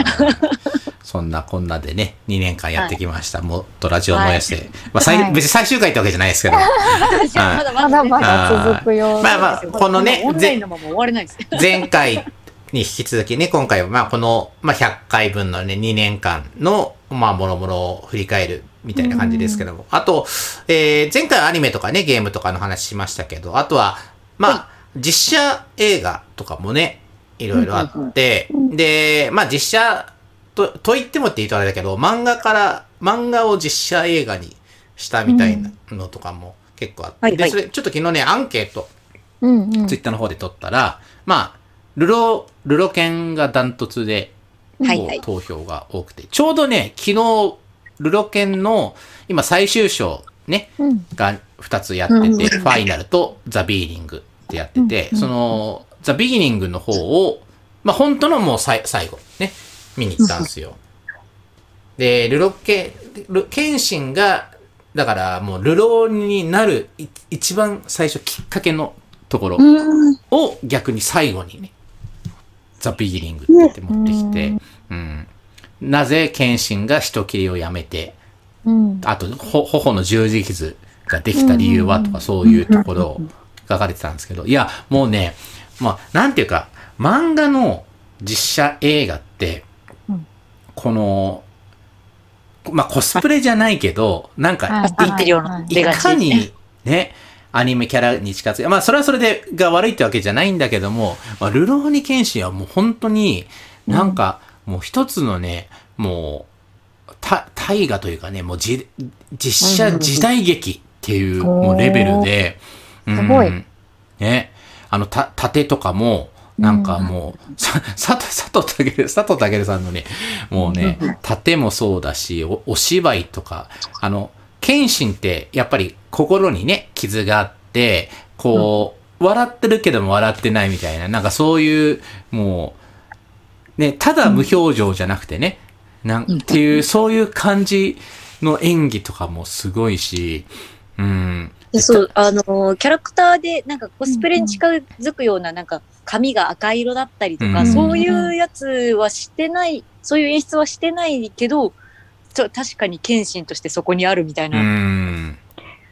そんなこんなでね、2年間やってきました。もっとラジオもやせ。まあ、別に最終回ってわけじゃないですけど。*laughs* まだまだまねだ続くようまあまあ、このねオ、ンラインのまま終われないです。前回に引き続きね、今回はまあこの、まあ、100回分のね、2年間の、まあ、もろもろを振り返るみたいな感じですけども。あと、えー前回はアニメとかね、ゲームとかの話しましたけど、あとは、まあ、実写映画とかもね、いろいろあって、で、まあ実写と、と言ってもって言うとあれだけど、漫画から、漫画を実写映画にしたみたいなのとかも結構あって、で、それ、ちょっと昨日ね、アンケート、ツイッターの方で取ったら、まあ、ルロ、ルロケンがダントツで、はい。はい投票が多くて、ちょうどね、昨日、ルロケンの、今最終章ね、うん。が2つやってて、ファイナルとザ・ビーニングってやってて、その、ザ・ビギニングの方を、まあ、本当のもうさい最後、ね、見に行ったんですよ。で、ルロケン、ルケンシンが、だからもうルローになるい一番最初きっかけのところを逆に最後にね、ザ・ビギニングって言って持ってきて、うん。なぜケンシンが人切りをやめて、うん。あと、ほ、頬の十字傷ができた理由はとか、そういうところを書かれてたんですけど、いや、もうね、まあ、なんていうか、漫画の実写映画ってうん、この、まあ、コスプレじゃないけど、なんか、はいかに、ね、アニメキャラに近づいまあ、それはそれで、が悪いってわけじゃないんだけども、まあ、ルローニケンシンはもう本当に、なんか、もう一つのね、もう、た、大河というかね、もうじ、実写時代劇っていう、もうレベルで、うん。すごい。ね、あの、た、盾とかも、なんかもう、さ、佐藤、佐藤健、佐藤健さんのね、もうね、盾もそうだし、お、お芝居とか、あの、謙信ってやっぱり心にね、傷があって、こう、笑ってるけども笑ってないみたいな、なんかそういう、もう、ね、ただ無表情じゃなくてね、なんていう、そういう感じの演技とかもすごいし、うん。でそう、あの、キャラクターで、なんかコスプレに近づくような、なんか髪が赤色だったりとか、うん。そういうやつはしてない、そういう演出はしてないけど、ちょ確かに謙信としてそこにあるみたいうな、ん。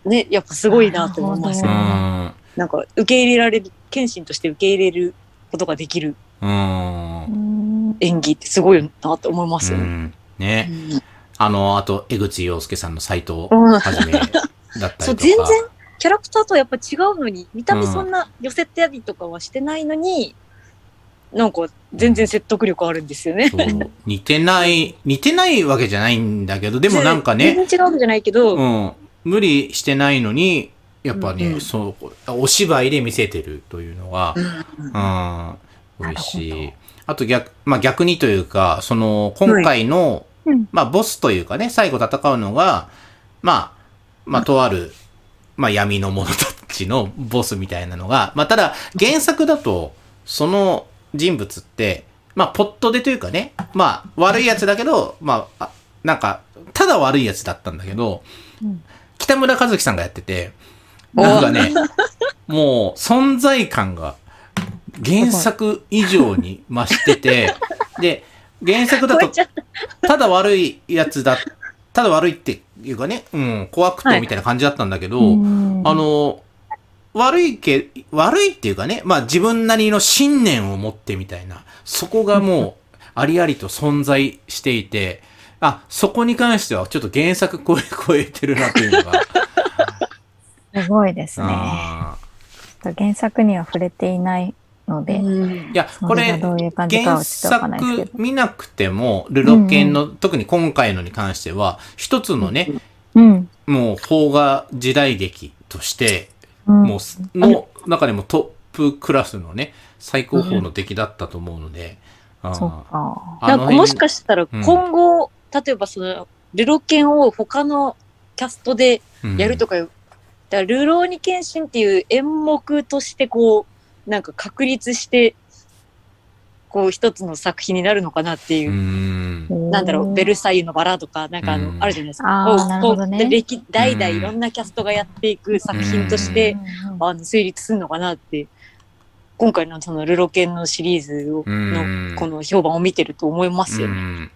ね、やっぱすごいなと思いますね。ん。なんか受け入れられる、謙信として受け入れることができる演技ってすごいなって思いますよね。うん。ね。うんあの、あと、江口洋介さんの斎藤うんはじめだったりとか。*laughs* そう、全然キャラクターとはやっぱ違うのに、見た目そんな寄せたりとかはしてないのに、なんか全然説得力あるんですよね。似てない、似てないわけじゃないんだけど、でもなんかね、全然違うわけじゃないけど、うん、無理してないのに、やっぱね、うん。うんそう、お芝居で見せてるというのが、うん。うん、美味しい。あと逆、まあ逆にというか、その、今回の、うん。まあボスというかね、最後戦うのが、まあ、まあとある、まあ闇の者たちのボスみたいなのが、まあただ原作だと、その人物って、まあポットでというかね、まあ悪いやつだけど、まあ、あなんか、ただ悪いやつだったんだけど、うん。北村和樹さんがやってて、なんかね、もう存在感が原作以上に増してて、*laughs* で、原作だとた。ただ悪いやつだ、ただ悪いっていうかね、うん、怖くとみたいな感じだったんだけど、うん。あの、悪いけ、悪いっていうかね、まあ自分なりの信念を持ってみたいな、そこがもう、*laughs* ありありと存在していて、あ、そこに関してはちょっと原作超え、超えてるなというのが。*laughs* すごいですね。あ原作には触れていないので、ーいや、そこれ、原。作見なくても、ルロケンの、特に今回のに関しては、一つのね、うん。もう邦画時代劇として、うんもうす、の中でもトップクラスのね、最高峰の出来だったと思うので、あーそっか。なんかもしかししたら今後、例えばその、ルロケンを他のキャストでやるとか、だからルローニケンシンっていう演目としてこう、なんか確立して、こう一つの作品になるのかなっていうう。ん。なんだろう、ベルサイユのバラとか、なんかあの、うんあるじゃないですか。こうねこう歴代々いろんなキャストがやっていく作品として、うんあの、成立するのかなって、今回のそのルロケンのシリーズをうんの、この評判を見てると思いますよね。うん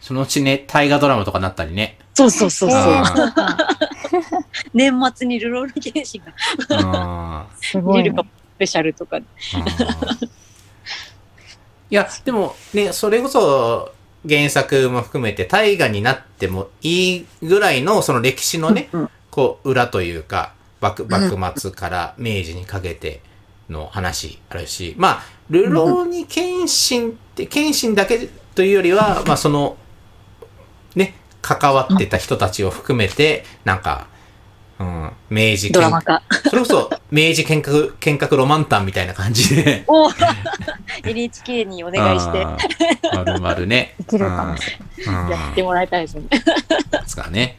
そのうちね、大河ドラマとかなったりね。そうそうそうそう。*laughs* 年末にルロケンシンがあすごいね見れるか。も、スペシャルとか。ーいや、でもね、それこそ原作も含めて大河になってもいいぐらいのその歴史のね、うんこう、裏というか、幕、幕末から明治にかけての話あるし、まあ、ルローニ謙信って、謙信だけというよりは、まあその、ね、関わってた人たちを含めて、なんか、うん、明治ドラマ化。それこそ、明治 *laughs* 見学、見学ロマンタンみたいな感じで。を NHK にお願いして。まるまるね。できるかもしれない。やってもらいたいですね。ですからね。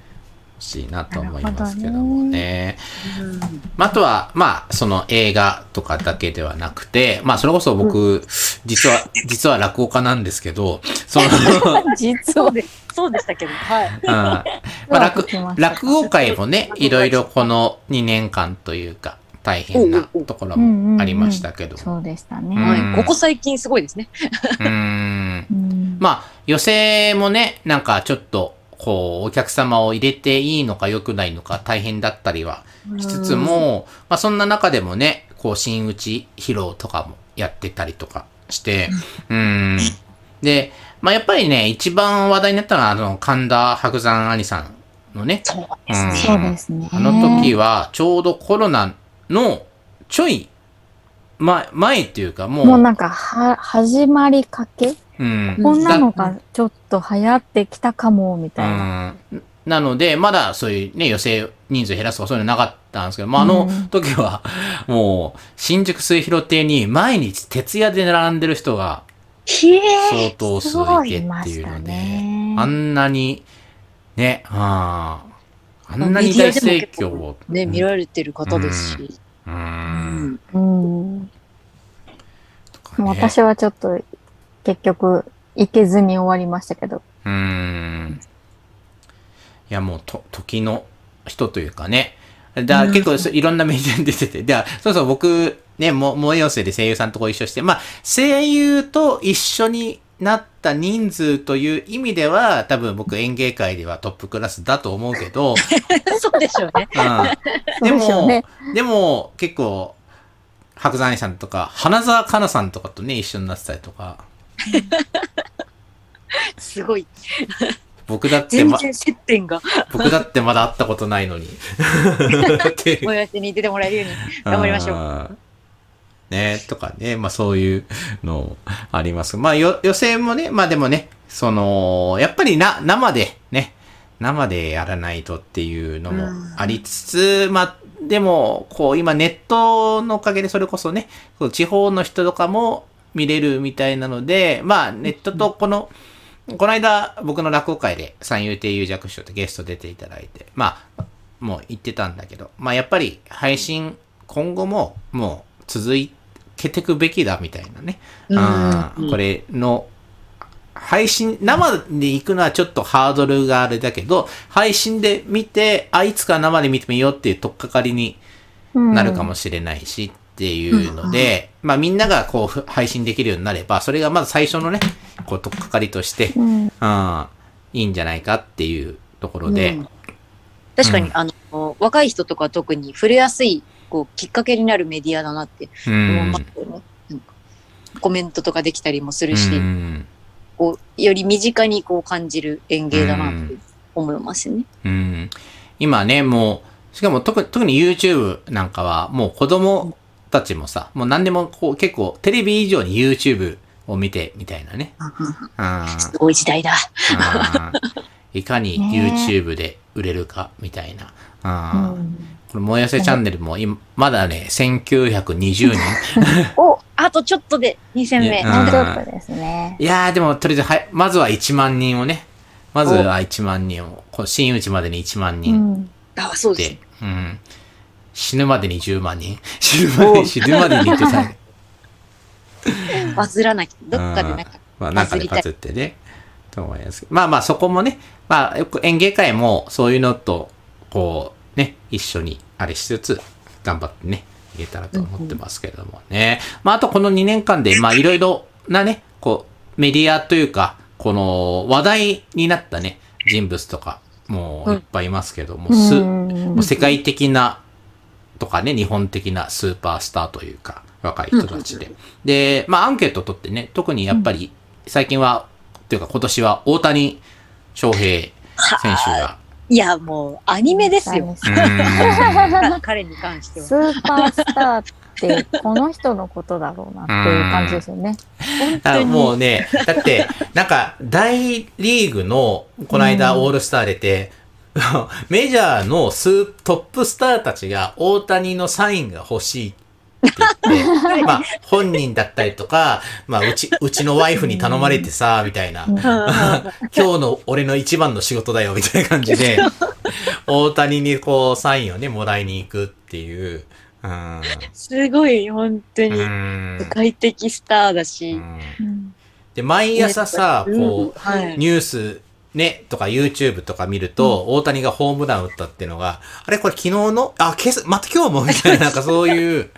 欲しいなと思いますけどもね。うんまあ、あとは、まあ、その映画とかだけではなくて、まあ、それこそ僕、実は、実は落語家なんですけど、その、れ *laughs* 実はそうで、したけど。はい。うんまあ、落落語会もね、いろいろこの2年間というか、大変なところもありましたけど。そうでしたうんね。はい。ここ最近すごいですね。うーん。うんまあ、寄席もね、なんかちょっと、こう、お客様を入れていいのか良くないのか大変だったりはしつつも、まあそんな中でもね、こう、新内披露とかもやってたりとかして、うん。で、まあやっぱりね、一番話題になったのは、あの、神田伯山兄さんのね、そうですね。そうですね。あの時は、ちょうどコロナのちょい前、前っていうかもう、もうなんか、は、始まりかけうんこんなのがちょっと流行ってきたかも、みたいな。うんなので、まだそういうね、予選人数減らすとかそういうのなかったんですけど、まあ、あのうん時は、もう、新宿末広亭に毎日徹夜で並んでる人が相当数すごいいてっていうのいましたで、ねあんなに、ね、ああ、あんなに大盛況を。ね、見られてる方ですし。う。うんん。うん。私はちょっと、結局、行けずに終わりましたけど。うーん。いや、もう、と、時の人というかね。だから結構そいろんなメディアに出てて。で、そうそう、僕、ね、も、萌え寄せで声優さんとご一緒して、まあ、声優と一緒になった人数という意味では、多分僕演芸界ではトップクラスだと思うけど、*laughs* そうでしょうね。うん。でも、ねでも結構、白山さんとか、花澤香菜さんとかとね、一緒になってたりとか、すごい。僕だってま、全然接点が、僕だってまだ会ったことないのに。*laughs* もやしに出てもらえるように頑張りましょう。う。ねとかね、まあそういうのあります。まあよ予選もね、まあでもね、その、やっぱりな、生でね、生でやらないとっていうのもありつつ、まあでも、こう今ネットのおかげでそれこそね、地方の人とかも見れるみたいなので、まあネットとこの、この間僕の落語会で三遊亭遊弱師匠とゲスト出ていただいて、まあ、もう言ってたんだけど、まあやっぱり配信今後ももう続けていくべきだみたいなね。うん。うん。これの配信、生で行くのはちょっとハードルがあれだけど、配信で見て、あ、いつか生で見てみようっていう取っかかりになるかもしれないしっていうので、まあみんながこうふ配信できるようになれば、それがまず最初のね、こう取っかかりとして、うん。うん、いいんじゃないかっていうところで、うん。確かに、うん。あの、若い人とか特に触れやすい、こう、きっかけになるメディアだなってう思いんますよね。なんかコメントとかできたりもするうし、ん。こう、より身近にこう感じる演芸だなって思いますよね。うん。今ね、もう、しかも特に、特に YouTube なんかは、もう子供たちもさ、もう何でもこう結構テレビ以上に YouTube を見てみたいなね。うんすごい時代だ。うんいかにね YouTube で売れるかみたいな。うんうんこのもやせチャンネルも今、まだね、1920人。*laughs* お、あとちょっとで2戦目。うんもうちょっとですね。いやーでもとりあえず、はい、まずは1万人をね、まずは1万人を、こう真打ちまでに1万う人ん。あ、そうですで。、うん。死ぬまでに10万人。死ぬまで、死ぬまでにってさ、*laughs* バズらなきゃ。どっかでなんか、まあ、なんかでバズってね。と思いますけどまあまあそこもね、まあよく演芸会もそういうのと、こう、ね、一緒にあれしつつ、頑張ってね、いけたらと思ってますけれどもね。まああとこの2年間で、まあいろいろなね、こう、メディアというか、この話題になったね、人物とか、もういっぱいいますけども、す、うんもう世界的なとかね、日本的なスーパースターというか、若い人たちで。で、まあアンケート取ってね、特にやっぱり最近は、というか今年は大谷翔平選手が、いや、もう、アニメですよ。*laughs* 彼に関してスは。ーパースターってこの人のことだろうなっていう感じですよね。あ本当に。もうね、だって、なんか、大リーグの、この間オールスター出て、*laughs* メジャーのスートップスターたちが大谷のサインが欲しいって言って、*laughs* まあ、本人だったりとか、まあ、うち、うちのワイフに頼まれてさ、みたいな。うん *laughs* 今日の俺の一番の仕事だよ、みたいな感じで、大谷にこう、サインをね、もらいに行くっていう。うん。すごい、本当うに、ん世界的スターだうし。んうんで、毎朝さ、うんこう、はい。ニュース、ね、とか YouTube とか見ると、大谷がホームラン打ったっていうのが、あれこれ昨日のあ、今朝、また今日もみたいな、*laughs* なんかそういう、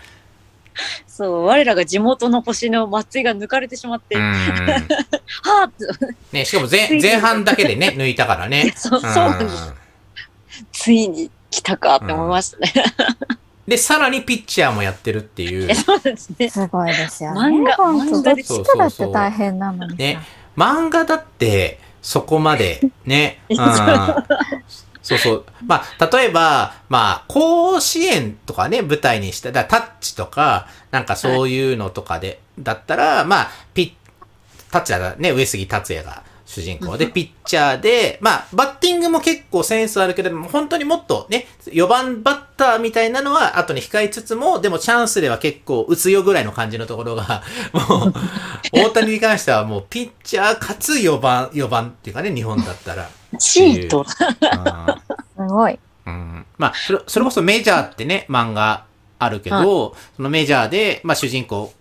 そう、我らが地元の星の松井が抜かれてしまって、うん。*laughs* はぁって、ね、しかも前前半だけでね、抜いたからね。*laughs* そうそうなんですついに来たかって思いましたね。で、さらにピッチャーもやってるっていうえ。そうですね。すごいですよね。漫画本当漫画でどっちかだって大変なのにさ。ね、漫画だって、そこまで、*laughs* ね。うん、そうそう。まあ、例えば、まあ、甲子園とかね、舞台にした、だタッチとか、なんかそういうのとかで、だったら、まあ、ピッ、タッチだね、上杉達也が主人公で、ピッチャーで、まあ、バッティングも結構センスあるけれども、本当にもっとね、4番バッターみたいなのは後に控えつつも、でもチャンスでは結構打つよぐらいの感じのところが、*laughs* もう、大谷に関してはもうピッチャーかつ4番、4番っていうかね、日本だったら。シート。うん *laughs* すごい。うんまあ、それ、それこそメジャーってね、漫画あるけど、そのメジャーで、まあ主人公、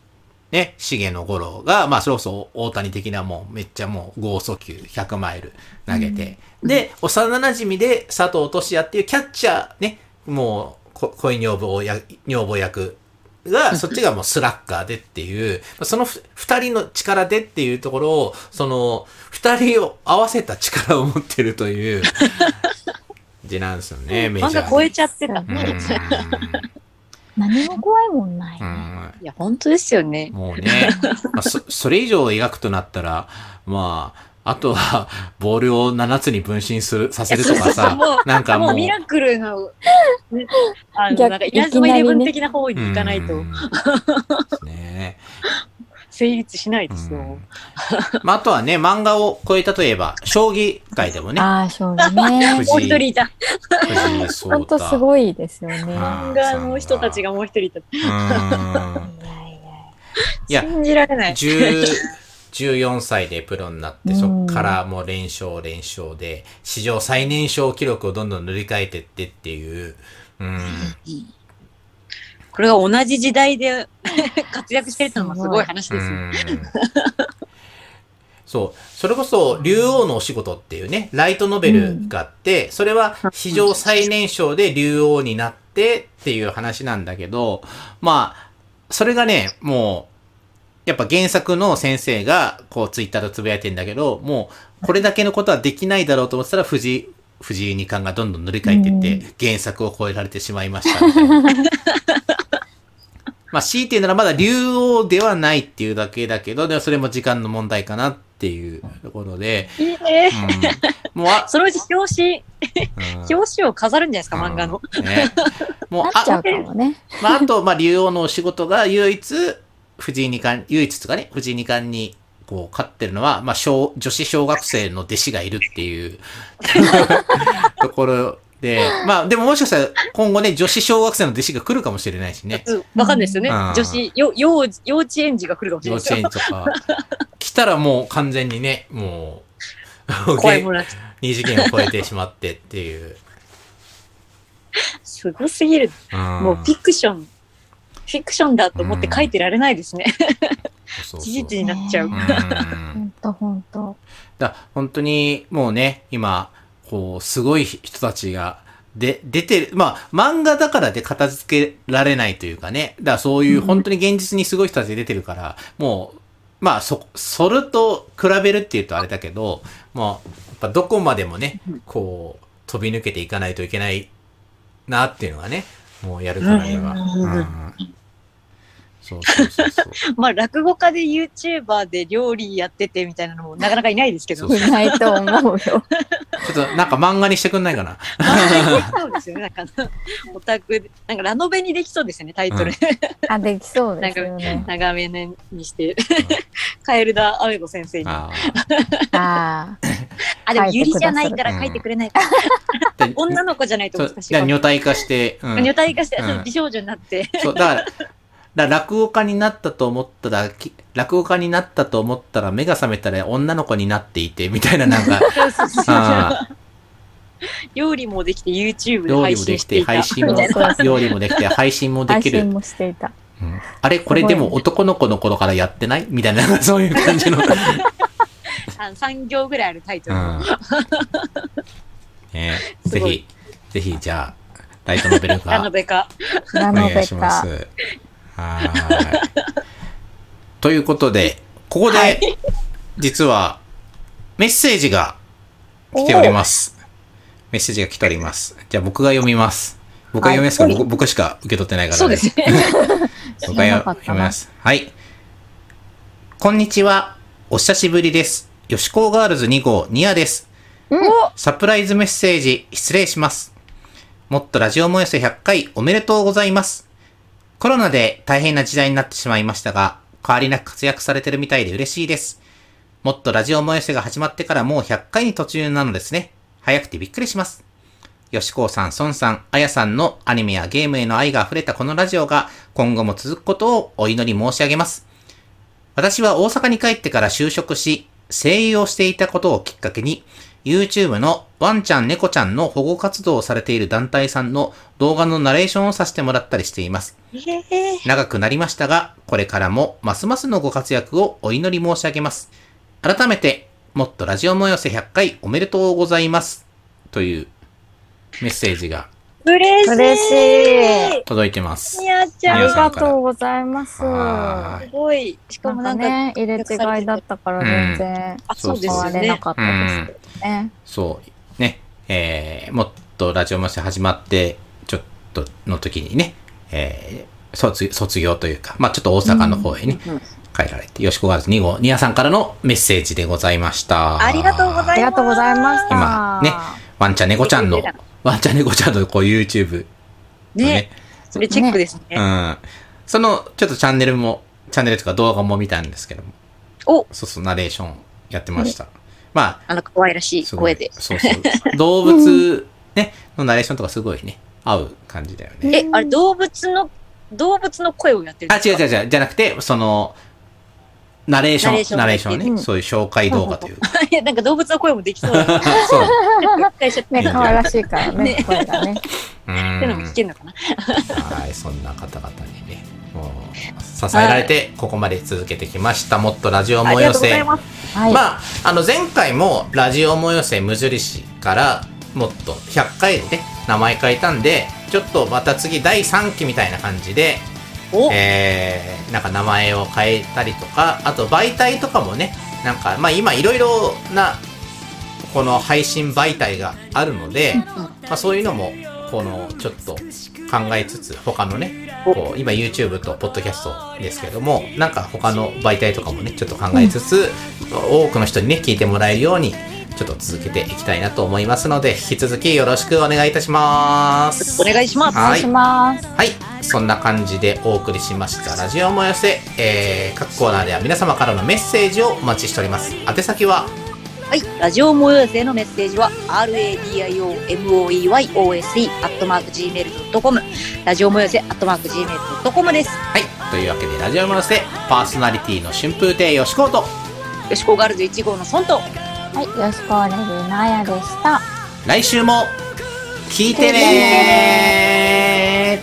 ね、重野五郎が、まあそれこそ大谷的なもうめっちゃもう剛速球100マイル投げて、で、幼馴染で佐藤俊也っていうキャッチャーね、もう、こ恋女房や、女房役が、そっちがもうスラッガーでっていう、そのふ二人の力でっていうところを、その、二人を合わせた力を持ってるという、*laughs* 字なんですよね、メジャーで。漫画超えちゃってた。うん何も怖いもんない。うん。いや、本当ですよね。もうね、まあ、そ、*laughs* それ以上描くとなったら、まあ、あとは、ボールを7つに分身する、させるとか *laughs* そうそうさなんかもう、もうミラクルの、ね、あの、逆なんか、稲妻イレブン的な方に行かないと。うん。ね成立しないですようん。まあ、あとはね、漫画を超えたといえば、将棋界でもね、ああ、そうだね。*laughs* 藤もう一人いた。藤井聡ほんと太。すごいですよね。あ漫画の人たちがもう一人いた。*laughs* 信じられない。10 14歳でプロになって、うんそっからもう連勝連勝で、史上最年少記録をどんどん塗り替えてってっていう、うん。これが同じ時代で *laughs* 活躍してるってのもすごい話ですよ。うんそう。それこそ、竜王のお仕事っていうね、ライトノベルがあって、それは史上最年少で竜王になってっていう話なんだけど、まあ、それがね、もう、やっぱ原作の先生が、こう、ツイッターでつぶやいてんだけど、もう、これだけのことはできないだろうと思ってたら、藤井、藤井二冠がどんどん塗り替えていって、原作を超えられてしまいましたみたいな。*laughs* まあ、強いて言うならまだ竜王ではないっていうだけだけど、でもそれも時間の問題かなっていうところで、いいね。うん、もう *laughs* あ、そのうち表紙、うん表紙を飾るんじゃないですか、漫画の。うんね、もうなっちゃあう、かもね。まあ、あと、まあ、竜王のお仕事が唯一、藤井二冠、唯一とかね、藤井二冠に、こう、勝ってるのは、まあ、小、女子小学生の弟子がいるっていう *laughs* ところで、まあ、でももしかしたら、今後ね、女子小学生の弟子が来るかもしれないしね。うんわかんないですよね。うん女子、よ幼幼稚園児が来るかもしれ幼ない稚ですよ。園とか、来たらもう完全にね、もう、怖いものなんです二次元を超えてしまってっていう。*laughs* すごすぎる。うんもうフィクション、フィクションだと思って書いてられないですね。そう事実になっちゃう。うんほんとほんと。だ本当にもうね、今、こう、すごい人たちが、で、出てる、まあ、漫画だからで片付けられないというかね、だからそういう本当に現実にすごい人たちが出てるから、もう、まあ、そ、それと比べるっていうとあれだけど、もう、やっぱどこまでもね、こう、飛び抜けていかないといけないなっていうのがね、もうやるからには。うんうんそうそうそうそう。*laughs* まあ、落語家で YouTuber で料理やっててみたいなのも *laughs* なかなかいないですけど。そういないと思うよ。*laughs* ちょっとなんか漫画にしてくんないかな。そうですよね。なんか、オタクで、なんかラノベにできそうですよね、タイトル。あ、できそうですよね。長めにして。カエルダ・アメゴ先生に。ああ。でも書いてユリじゃないから書いてくれないから。女の子じゃないと難しいかも。じゃあ女体化して、うん女体化して、うん美少女になって。そう、だから、ら落語家になったと思ったら、き落語家になったと思ったら、目が覚めたら女の子になっていて、みたいななんか、*laughs* 料理もできて YouTube で料理配もできて、信していた。配信も料理もできて、配信もできる。配信もしていた。うんあれこれでも男の子の頃からやってない？みたいな、そういう感じの。*laughs* うんあ3行ぐらいあるタイトルの。ねすごいぜひ、ぜひ、じゃあ、ライトノベルラノ化、*laughs* ベか。ラお願いしまか。す。はーい。ということで、ここはいで、実は、メッセージが来ております。メッセージが来ております。じゃあ僕が読みます。僕が読みますか？ら、はい僕僕しか受け取ってないから、そうですね。*laughs* 僕が読みます。はい。こんにちは。お久しぶりです。よしこガールズ2号、ニアです。サプライズメッセージ、失礼します。もっとラジオも寄せ100回おめでとうございます。コロナで大変な時代になってしまいましたが、変わりなく活躍されてるみたいで嬉しいです。もっとラジオも寄せが始まってからもう100回に途中なのですね。早くてびっくりします。よしこうさん、孫さん、あやさんのアニメやゲームへの愛が溢れたこのラジオが今後も続くことをお祈り申し上げます。私は大阪に帰ってから就職し、声優をしていたことをきっかけに、YouTube のワンちゃん猫ちゃんの保護活動をされている団体さんの動画のナレーションをさせてもらったりしています。長くなりましたが、これからもますますのご活躍をお祈り申し上げます。改めて、もっとラジオも寄せ100回おめでとうございます。というメッセージが嬉しい。嬉しい。届いてます。みやちあゃん、すりがとうございます。はごい。しかなんもなんか、かね、入れ違いだったから全然あ、そうですね。かったですけどね。そう。ね。えー、もっとラジオマス始まって、ちょっとの時にね、えー、卒卒業というか、まあちょっと大阪の方へね、うん帰られて、よしこガールズ2号、ニアさんからのメッセージでございました。ありがとうございますありがとうございました。今ねワンちゃん猫ちゃんのワンちゃん猫ちゃんのこう YouTube のねね。それチェックですね。うん。その、ちょっとチャンネルも、チャンネルとか動画も見たんですけども、お、そうそう、ナレーションやってました。まあの、可愛らしあ、い声で。そうそう。動物、ね、のナレーションとかすごいね、合う感じだよね。え、あれ、動物の、動物の声をやってるんあ、違う違う違う、じゃなくて、その、ナレーション、ナナレーションね、うんそういう紹介動画というか。*laughs* いや、なんか動物の声もできそうだ *laughs* ね、可愛らしいからね、ね声がね。うっていうのもん聞けるのかな。はい、そんな方々にね、もう、支えられて、ここまで続けてきました。もっとラジオありがも寄せ。とうございます。はい。まあ、あの、前回も、ラジオも寄せ無印から、もっと100回でね、名前変えたんで、ちょっとまた次第3期みたいな感じで、お、えー、なんか名前を変えたりとか、あと媒体とかもね、なんか、まあ今いろいろな、この配信媒体があるので、まあそういうのも、この、ちょっと考えつつ、他のね、こう、今 YouTube と Podcast ですけども、なんか他の媒体とかもね、ちょっと考えつつ、多くの人にね、聞いてもらえるように、ちょっと続けていきたいなと思いますので、引き続きよろしくお願いいたします。お願いします。はいお願いします。はい。そんな感じでお送りしました。ラジオも寄せ、えー、各コーナーでは皆様からのメッセージをお待ちしております。宛先は、はい。ラジオ模様性のメッセージは、radiomoeyose、アットマーク gmail.com、ラジオ模様性、アットマーク gmail.com です。はい。というわけで、ラジオも寄せ、パーソナリティの春風亭よしこと、よしこガールズ1号のソンと、はい、よしこレディのあでした。来週も聞いてね